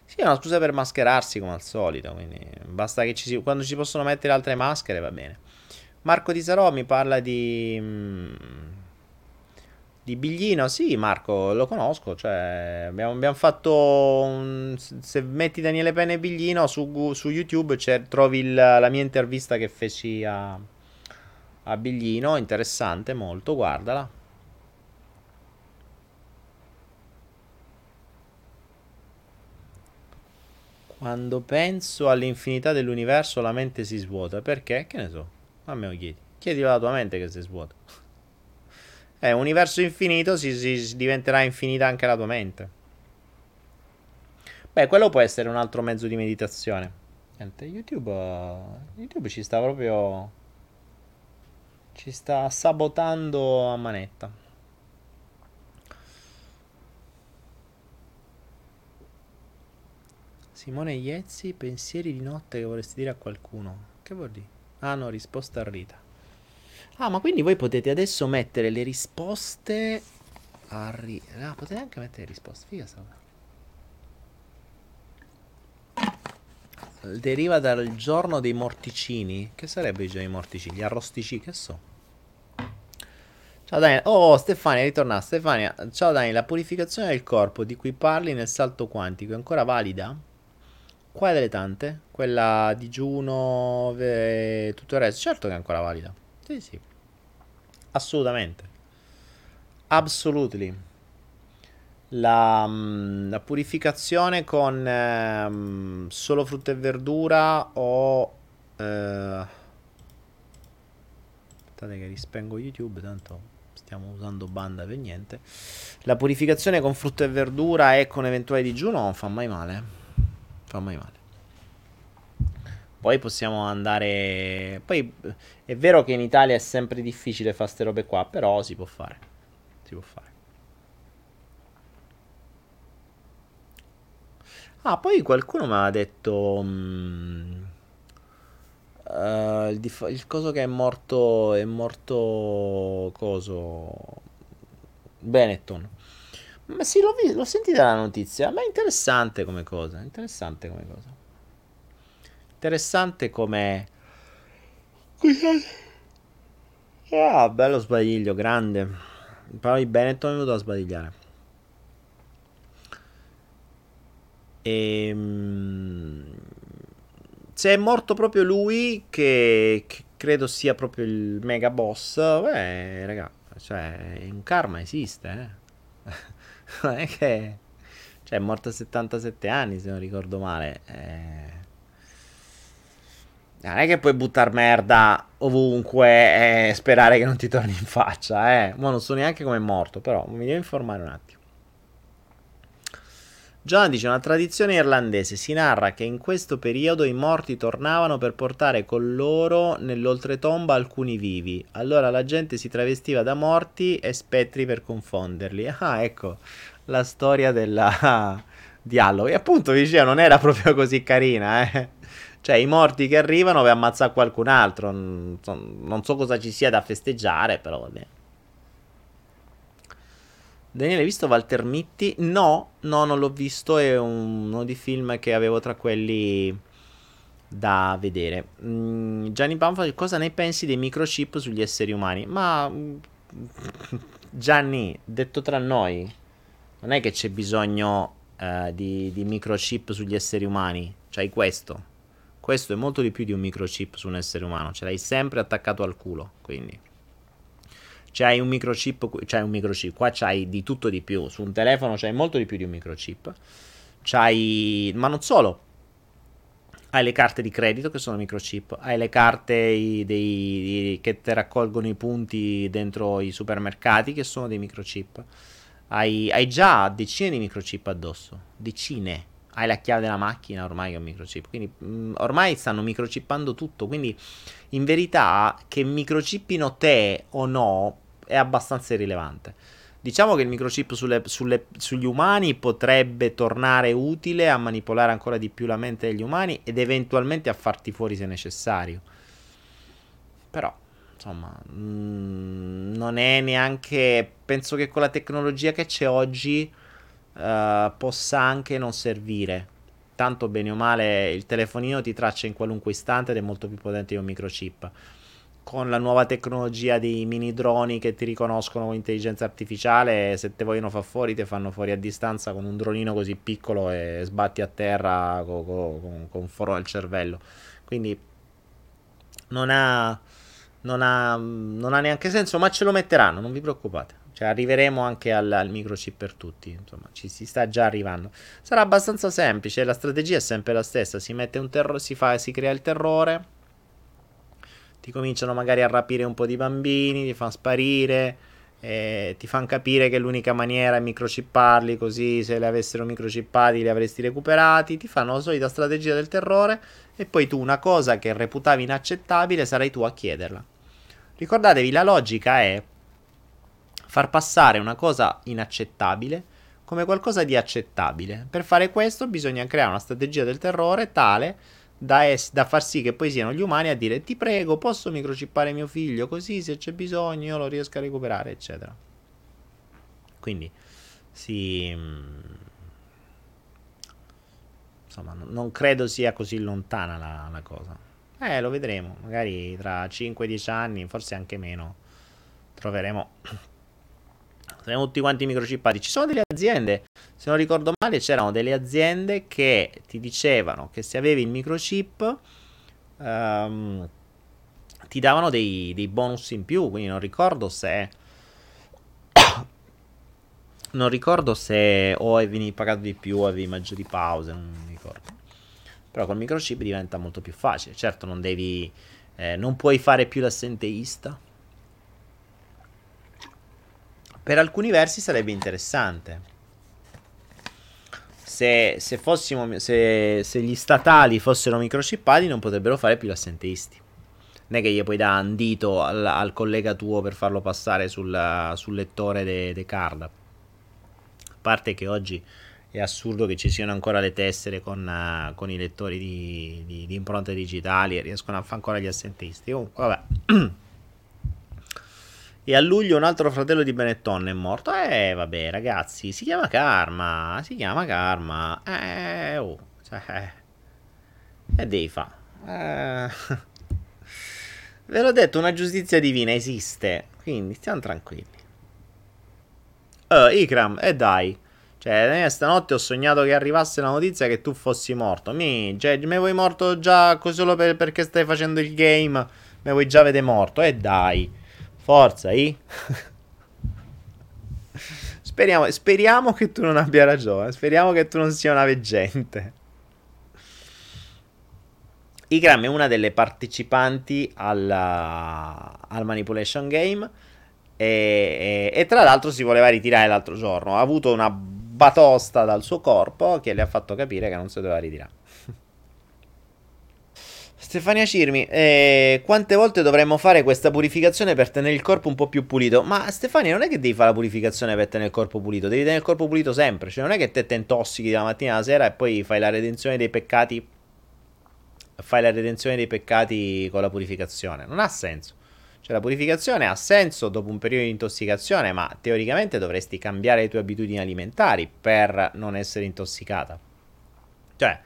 Sì, è una scusa per mascherarsi come al solito. Quindi basta che ci si. Quando ci possono mettere altre maschere va bene. Marco Di Sarò mi parla di. Di Biglino. Sì, Marco, lo conosco. Cioè, abbiamo, abbiamo fatto. Un, se metti Daniele Penne e Biglino su, su YouTube trovi il, la mia intervista che feci a, a Biglino. Interessante, molto. Guardala. Quando penso all'infinità dell'universo la mente si svuota. Perché? Che ne so. A me lo chiedi. Chiedilo alla tua mente che si svuota. È un universo infinito, si, si, diventerà infinita anche la tua mente. Beh, quello può essere un altro mezzo di meditazione. Niente, YouTube, YouTube ci sta proprio... Ci sta sabotando a manetta. Simone Iezzi, pensieri di notte che vorresti dire a qualcuno. Che vuol dire? Ah no, risposta a Rita. Ah, ma quindi voi potete adesso mettere le risposte a Rita. Ah, potete anche mettere le risposte. Figa sta Deriva dal giorno dei morticini. Che sarebbe il giorno dei morticini? Gli arrosticini, che so. Ciao Dani. Oh, Stefania, ritorna. Stefania, ciao Dani. La purificazione del corpo di cui parli nel salto quantico è ancora valida? Quale delle tante? Quella digiuno e tutto il resto. Certo che è ancora valida. Sì, sì. Assolutamente. Absolutely. La, mm, la purificazione con eh, solo frutta e verdura o... Eh, aspettate che rispengo YouTube, tanto stiamo usando banda per niente. La purificazione con frutta e verdura e con eventuale digiuno non fa mai male fa mai male. Poi possiamo andare. Poi è vero che in Italia è sempre difficile fare queste robe qua, però si può fare. Si può fare. Ah, poi qualcuno mi ha detto. Uh, il, dif- il, coso che è morto. È morto. Coso. Benetton. Ma sì, l'ho, visto, l'ho sentita la notizia, ma è interessante come cosa, interessante come cosa. Interessante come... Ah, bello sbadiglio, grande. Però di Benetton è venuto a sbadigliare. E... Ehm, se è morto proprio lui, che, che credo sia proprio il mega boss, beh, raga, cioè, un karma esiste, eh. non è che... Cioè, è morto a 77 anni, se non ricordo male. Eh... Non è che puoi buttare merda ovunque e sperare che non ti torni in faccia, eh. Ma non so neanche come è morto, però mi devo informare un attimo. John dice una tradizione irlandese si narra che in questo periodo i morti tornavano per portare con loro nell'oltretomba alcuni vivi. Allora la gente si travestiva da morti e spettri per confonderli. Ah, ecco la storia della di Halloween. E appunto dicevo, non era proprio così carina, eh. Cioè, i morti che arrivano per ammazzare qualcun altro. Non so, non so cosa ci sia da festeggiare, però va bene. Daniele, hai visto Walter Mitti? No, no, non l'ho visto. È uno dei film che avevo tra quelli da vedere. Mm, Gianni Panfa, cosa ne pensi dei microchip sugli esseri umani? Ma Gianni, detto tra noi, non è che c'è bisogno uh, di, di, microchip sugli esseri umani. C'hai questo. Questo è molto di più di un microchip su un essere umano. Ce l'hai sempre attaccato al culo. Quindi c'hai un microchip, c'hai un microchip, qua c'hai di tutto di più, su un telefono c'hai molto di più di un microchip, c'hai, ma non solo, hai le carte di credito che sono microchip, hai le carte dei, dei, che ti raccolgono i punti dentro i supermercati che sono dei microchip, hai, hai già decine di microchip addosso, decine, hai la chiave della macchina ormai che è un microchip. Quindi mh, mm, ormai stanno microchippando tutto. Quindi in verità che microchippino te o no è abbastanza irrilevante. Diciamo che il microchip sulle, sulle, sugli umani potrebbe tornare utile a manipolare ancora di più la mente degli umani ed eventualmente a farti fuori se necessario. Però, insomma, mh, mm, non è neanche... Penso che con la tecnologia che c'è oggi uh, possa anche non servire. Tanto bene o male il telefonino ti traccia in qualunque istante ed è molto più potente di un microchip con la nuova tecnologia dei mini droni che ti riconoscono con intelligenza artificiale, se te vogliono far fuori, ti fanno fuori a distanza con un dronino così piccolo e sbatti a terra con, con, con foro al cervello. Quindi non ha, non, ha, non ha neanche senso, ma ce lo metteranno, non vi preoccupate. Cioè, arriveremo anche al, al, microchip per tutti. Insomma, ci si sta già arrivando. Sarà abbastanza semplice. La strategia è sempre la stessa. Si mette un terrore, si, si crea il terrore ti cominciano magari a rapire un po' di bambini, ti fanno sparire, eh, ti fanno capire che l'unica maniera è microchipparli, così se li avessero microchippati li avresti recuperati, ti fanno la solita strategia del terrore e poi tu una cosa che reputavi inaccettabile sarai tu a chiederla. Ricordatevi, la logica è far passare una cosa inaccettabile come qualcosa di accettabile. Per fare questo bisogna creare una strategia del terrore tale da, es- da, far sì che poi siano gli umani a dire ti prego posso microchippare mio figlio? Così se c'è bisogno io lo riesco a recuperare eccetera. Quindi sì mm, insomma non credo sia così lontana la, la cosa. Eh lo vedremo. Magari tra 5-10 anni forse anche meno troveremo saremo tutti quanti microchippati. Ci sono delle aziende, se non ricordo male, c'erano delle aziende che ti dicevano che se avevi il microchip um, ti davano dei, dei, bonus in più. Quindi non ricordo se. non ricordo se o avevi pagato di più o avevi maggiori pause. Non ricordo. Però col microchip diventa molto più facile. Certo, non devi. Eh, non puoi fare più l'assenteista per alcuni versi sarebbe interessante. Se, se, fossimo, se, se gli statali fossero microchippati non potrebbero fare più gli assenteisti. Non è che gli puoi dare un dito al, al collega tuo per farlo passare sul, sul lettore dei de card. A parte che oggi è assurdo che ci siano ancora le tessere con, uh, con i lettori di, di, di impronte digitali e riescono a fare ancora gli assenteisti. Comunque, vabbè. E a luglio un altro fratello di Benetton è morto. Eh, vabbè, ragazzi, si chiama Karma. Si chiama Karma. Eh, oh. Cioè, eh. E devi fa. Eh. Ve l'ho detto, una giustizia divina esiste. Quindi stiamo tranquilli. Uh, Ikram, e eh dai. Cioè, stanotte ho sognato che arrivasse la notizia che tu fossi morto. Mi, cioè, me vuoi morto già solo per, perché stai facendo il game? Me vuoi già vedere morto? E eh dai. Forza, I. speriamo, speriamo che tu non abbia ragione. Speriamo che tu non sia una veggente. Igram è una delle partecipanti alla, al Manipulation Game. E, e, e, tra l'altro si voleva ritirare l'altro giorno. Ha avuto una batosta dal suo corpo che le ha fatto capire che non si doveva ritirare. Stefania Cirmi, eh, quante volte dovremmo fare questa purificazione per tenere il corpo un po' più pulito? Ma Stefania, non è che devi fare la purificazione per tenere il corpo pulito, devi tenere il corpo pulito sempre. Cioè, non è che te ti intossichi dalla mattina alla sera e poi fai la redenzione dei peccati. Fai la redenzione dei peccati con la purificazione. Non ha senso. Cioè la purificazione ha senso dopo un periodo di intossicazione, ma teoricamente dovresti cambiare le tue abitudini alimentari per non essere intossicata. Cioè,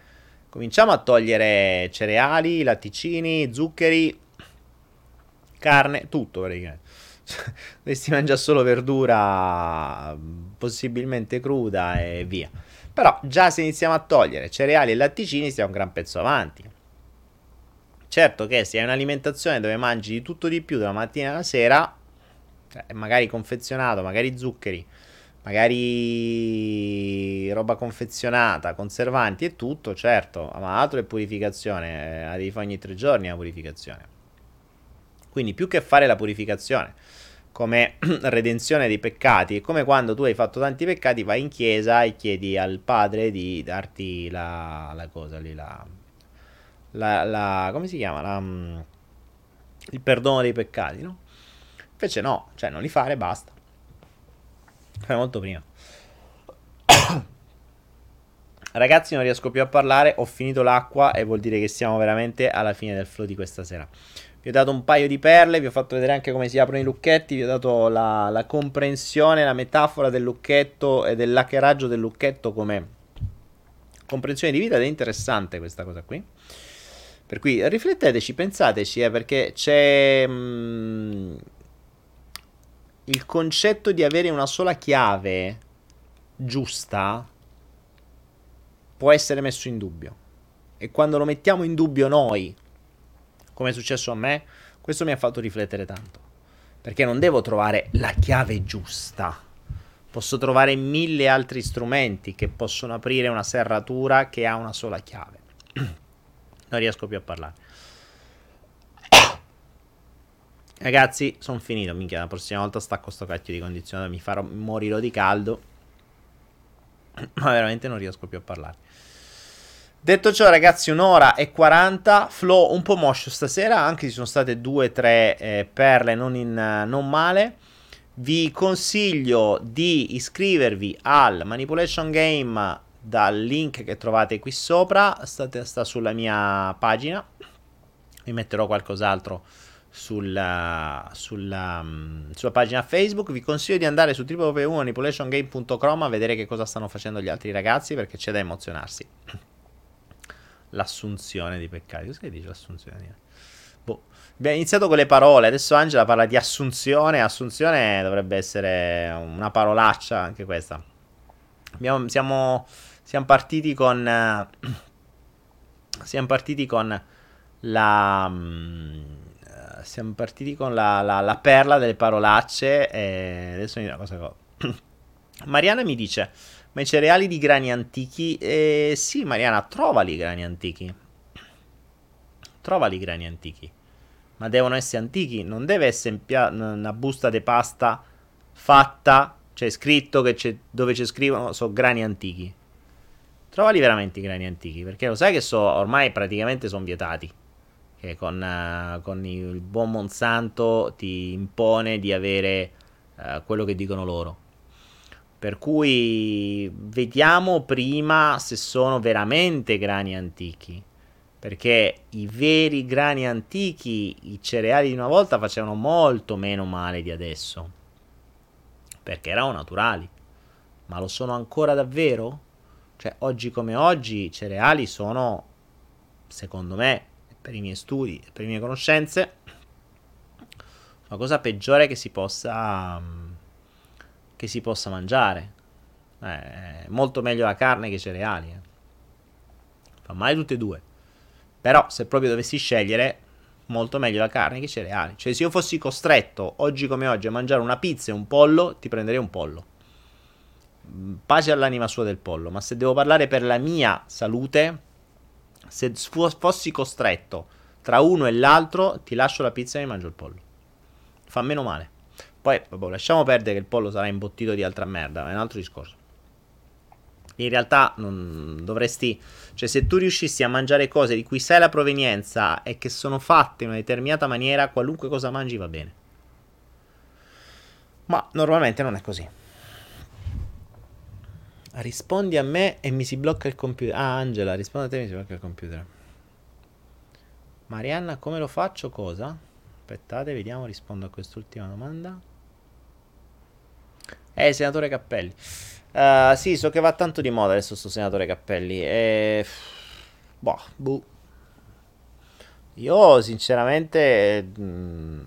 cominciamo a togliere cereali, latticini, zuccheri, carne, tutto praticamente. Dovresti mangiare solo verdura, possibilmente cruda e via. Però già se iniziamo a togliere cereali e latticini stiamo un gran pezzo avanti. Certo che se hai un'alimentazione dove mangi di tutto di più dalla mattina alla sera, cioè magari confezionato, magari zuccheri, magari roba confezionata, conservanti e tutto, certo, ma altro è purificazione, la devi fare ogni tre giorni la purificazione. Quindi più che fare la purificazione come redenzione dei peccati, è come quando tu hai fatto tanti peccati, vai in chiesa e chiedi al padre di darti la, la cosa lì, la, la, la, come si chiama? La, mm, il perdono dei peccati, no? Invece no, cioè non li fare, basta. Fai molto prima. Ragazzi, non riesco più a parlare, ho finito l'acqua e vuol dire che siamo veramente alla fine del flow di questa sera. Vi ho dato un paio di perle, vi ho fatto vedere anche come si aprono i lucchetti, vi ho dato la, la comprensione, la metafora del lucchetto e del lackeraggio del lucchetto come comprensione di vita ed è interessante questa cosa qui. Per cui rifletteteci, pensateci, eh, perché c'è mh, mm, il concetto di avere una sola chiave giusta può essere messo in dubbio. E quando lo mettiamo in dubbio noi, come è successo a me, questo mi ha fatto riflettere tanto. Perché non devo trovare la chiave giusta. Posso trovare mille altri strumenti che possono aprire una serratura che ha una sola chiave. Non riesco più a parlare. Ragazzi, sono finito. Minchia, la prossima volta stacco sto cacchio di condizionatore. Mi farò morirò di caldo. Ma veramente non riesco più a parlare. Detto ciò, ragazzi, un'ora e 40. Flow un po' moscio stasera. Anche se sono state due o tre eh, perle non, in, non male. Vi consiglio di iscrivervi al Manipulation Game dal link che trovate qui sopra, state, sta sulla mia pagina, vi metterò qualcos'altro sulla, sulla, mm, sulla, pagina Facebook. Vi consiglio di andare su www.manipulationgame.com a vedere che cosa stanno facendo gli altri ragazzi perché c'è da emozionarsi. L'assunzione di peccati. Cosa dice l'assunzione? Boh. Abbiamo iniziato con le parole, adesso Angela parla di assunzione. Assunzione dovrebbe essere una parolaccia anche questa. Abbiamo, siamo siamo partiti con... Siamo partiti con la... Siamo partiti con la, la, la, perla delle parolacce e adesso una cosa... Mariana mi dice, ma i cereali di grani antichi? Eh, sì, Mariana, trovali i grani antichi. Trovali i grani antichi. Ma devono essere antichi, non deve essere una busta di pasta fatta, c'è scritto che c'è, dove c'è scrivono, sono grani antichi. Trovali veramente i grani antichi, perché lo sai che so, ormai praticamente sono vietati. Che con, uh, con, il buon Monsanto ti impone di avere uh, quello che dicono loro. Per cui vediamo prima se sono veramente grani antichi. Perché i veri grani antichi, i cereali di una volta, facevano molto meno male di adesso. Perché erano naturali. Ma lo sono ancora davvero? Cioè, oggi come oggi, i cereali sono, secondo me, per i miei studi per le mie conoscenze, la cosa peggiore che si possa, che si possa mangiare. Eh, molto meglio la carne che i cereali. Eh. Fa male tutte e due. Però, se proprio dovessi scegliere, molto meglio la carne che i cereali. Cioè, se io fossi costretto, oggi come oggi, a mangiare una pizza e un pollo, ti prenderei un pollo pace all'anima sua del pollo, ma se devo parlare per la mia salute, se fossi costretto tra uno e l'altro, ti lascio la pizza e mi mangio il pollo. Fa meno male. Poi, vabbè, lasciamo perdere che il pollo sarà imbottito di altra merda, è un altro discorso. In realtà non dovresti, cioè se tu riuscissi a mangiare cose di cui sai la provenienza e che sono fatte in una determinata maniera, qualunque cosa mangi va bene. Ma normalmente non è così. Rispondi a me e mi si blocca il computer. Ah, Angela, rispondi a te e mi si blocca il computer. Marianna, come lo faccio? Cosa? Aspettate, vediamo, rispondo a quest'ultima domanda. Eh, senatore Cappelli. Uh, sì, so che va tanto di moda adesso sto senatore Cappelli. E... Boh, buh. Io sinceramente mh, mm,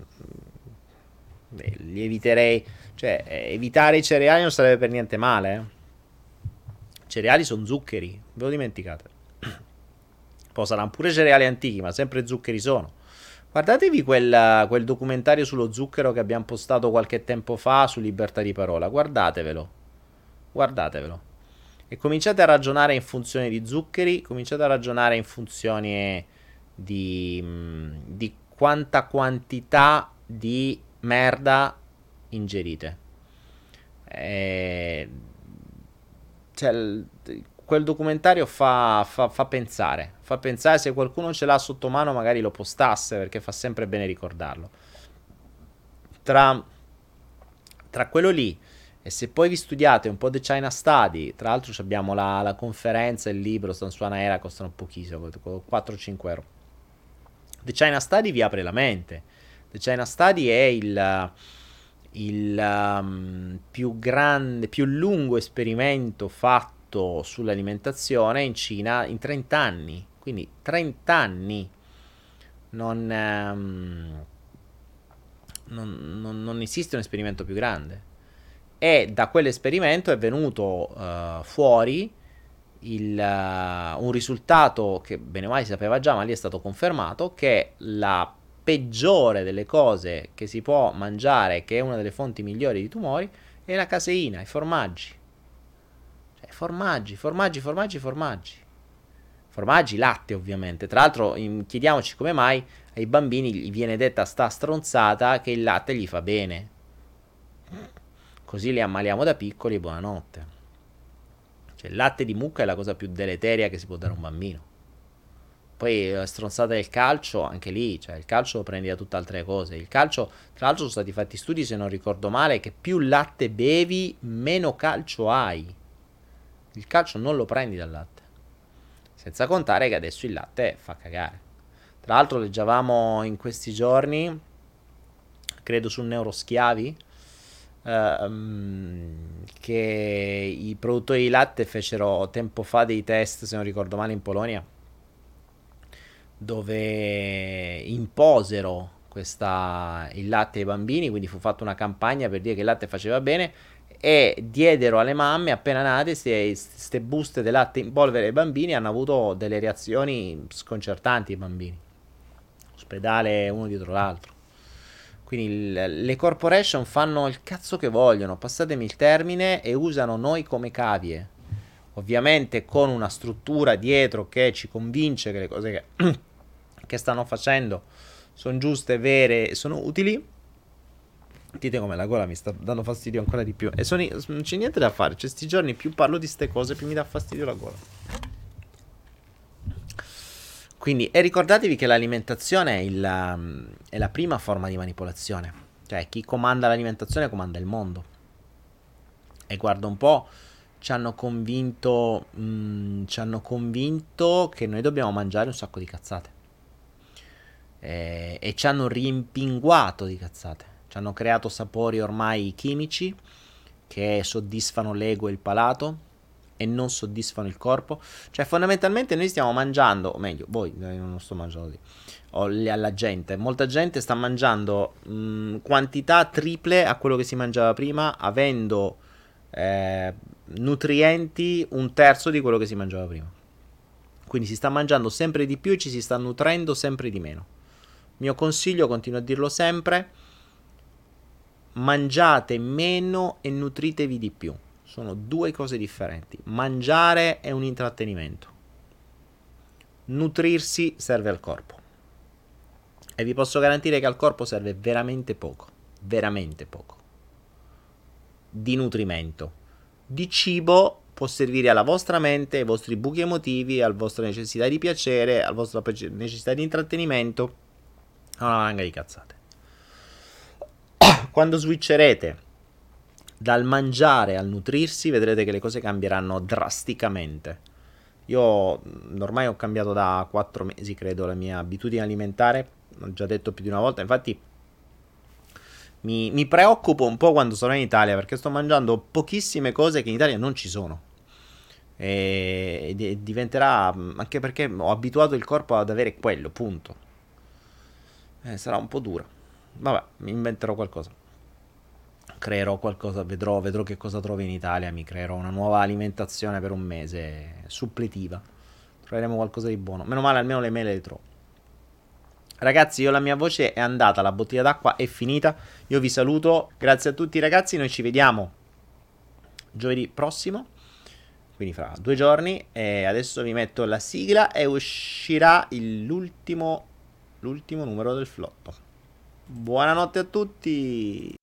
li eviterei. Cioè, evitare i cereali non sarebbe per niente male. Eh. Cereali sono zuccheri, ve lo dimenticate. Poi saranno pure cereali antichi, ma sempre zuccheri sono. Guardatevi quel, quel, documentario sullo zucchero che abbiamo postato qualche tempo fa su Libertà di Parola. Guardatevelo. Guardatevelo. E cominciate a ragionare in funzione di zuccheri, cominciate a ragionare in funzione di, di quanta quantità di merda ingerite. E... Cioè, quel documentario fa, fa, fa, pensare. Fa pensare se qualcuno ce l'ha sotto mano, magari lo postasse perché fa sempre bene ricordarlo. Tra, tra quello lì e se poi vi studiate un po' The China Study, tra l'altro abbiamo la, la conferenza il libro, stanno su Anaera, costano pochissimo, 4-5 euro. The China Study vi apre la mente. The China Study è il, il um, più grande, più lungo esperimento fatto sull'alimentazione in Cina in 30 anni. Quindi 30 anni. Non, um, non, non, non esiste un esperimento più grande. E da quell'esperimento è venuto uh, fuori il, uh, un risultato che bene o male si sapeva già, ma lì è stato confermato, che la peggiore delle cose che si può mangiare, che è una delle fonti migliori di tumori, è la caseina, i formaggi. Formaggi, formaggi, formaggi, formaggi. Formaggi, latte ovviamente. Tra l'altro chiediamoci come mai ai bambini gli viene detta sta stronzata che il latte gli fa bene. Così li ammaliamo da piccoli e buonanotte. Cioè il latte di mucca è la cosa più deleteria che si può dare a un bambino. Poi la stronzata del calcio, anche lì, cioè il calcio lo prendi da tutt'altre cose. Il calcio, tra l'altro sono stati fatti studi, se non ricordo male, che più latte bevi, meno calcio hai. Il calcio non lo prendi dal latte. Senza contare che adesso il latte fa cagare. Tra l'altro leggevamo in questi giorni, credo su Neuroschiavi, ehm, che i produttori di latte fecero tempo fa dei test, se non ricordo male, in Polonia, dove imposero questa, il latte ai bambini, quindi fu fatta una campagna per dire che il latte faceva bene e diedero alle mamme appena nate queste buste di latte in polvere ai bambini hanno avuto delle reazioni sconcertanti i bambini. Ospedale uno dietro l'altro. Quindi il, le corporation fanno il cazzo che vogliono passatemi il termine e usano noi come cavie. Ovviamente con una struttura dietro che ci convince che le cose che, che stanno facendo sono giuste, vere, sono utili Dite come la gola mi sta dando fastidio ancora di più. E sono, non c'è niente da fare. Cioè, sti giorni più parlo di ste cose, più mi dà fastidio la gola. Quindi, e ricordatevi che l'alimentazione è, il, um, è la prima forma di manipolazione. Cioè, chi comanda l'alimentazione comanda il mondo. E guarda un po', ci hanno convinto, mh, mm, ci hanno convinto che noi dobbiamo mangiare un sacco di cazzate. E, e ci hanno rimpinguato di cazzate. Ci hanno creato sapori ormai chimici che soddisfano l'ego e il palato e non soddisfano il corpo. Cioè, fondamentalmente noi stiamo mangiando, o meglio, voi, eh, non sto mangiando lì, o alla gente, molta gente sta mangiando mh, quantità triple a quello che si mangiava prima, avendo eh, nutrienti un terzo di quello che si mangiava prima. Quindi si sta mangiando sempre di più e ci si sta nutrendo sempre di meno. Mio consiglio, continuo a dirlo sempre, mangiate meno e nutritevi di più. Sono due cose differenti. Mangiare è un intrattenimento. Nutrirsi serve al corpo. E vi posso garantire che al corpo serve veramente poco. Veramente poco. Di nutrimento. Di cibo può servire alla vostra mente, ai vostri buchi emotivi, alla vostra necessità di piacere, alla vostra necessità di intrattenimento. Una manga di cazzate quando switcherete dal mangiare al nutrirsi, vedrete che le cose cambieranno drasticamente. Io mm, ormai ho cambiato da 4 mesi, credo, la mia abitudine alimentare. L'ho già detto più di una volta. Infatti, Mi, mi preoccupo un po' quando sono in Italia perché sto mangiando pochissime cose che in Italia non ci sono. E, diventerà anche perché ho abituato il corpo ad avere quello, punto. Eh, sarà un po' dura. Vabbè, mi inventerò qualcosa. Creerò qualcosa, vedrò, vedrò che cosa trovo in Italia. Mi creerò una nuova alimentazione per un mese suppletiva. Troveremo qualcosa di buono. Meno male, almeno le mele le trovo. Ragazzi, io la mia voce è andata, la bottiglia d'acqua è finita. Io vi saluto. Grazie a tutti, ragazzi. Noi ci vediamo giovedì prossimo. Quindi fra due giorni. E adesso vi metto la sigla e uscirà l'ultimo, l'ultimo numero del flotto. Buonanotte a tutti.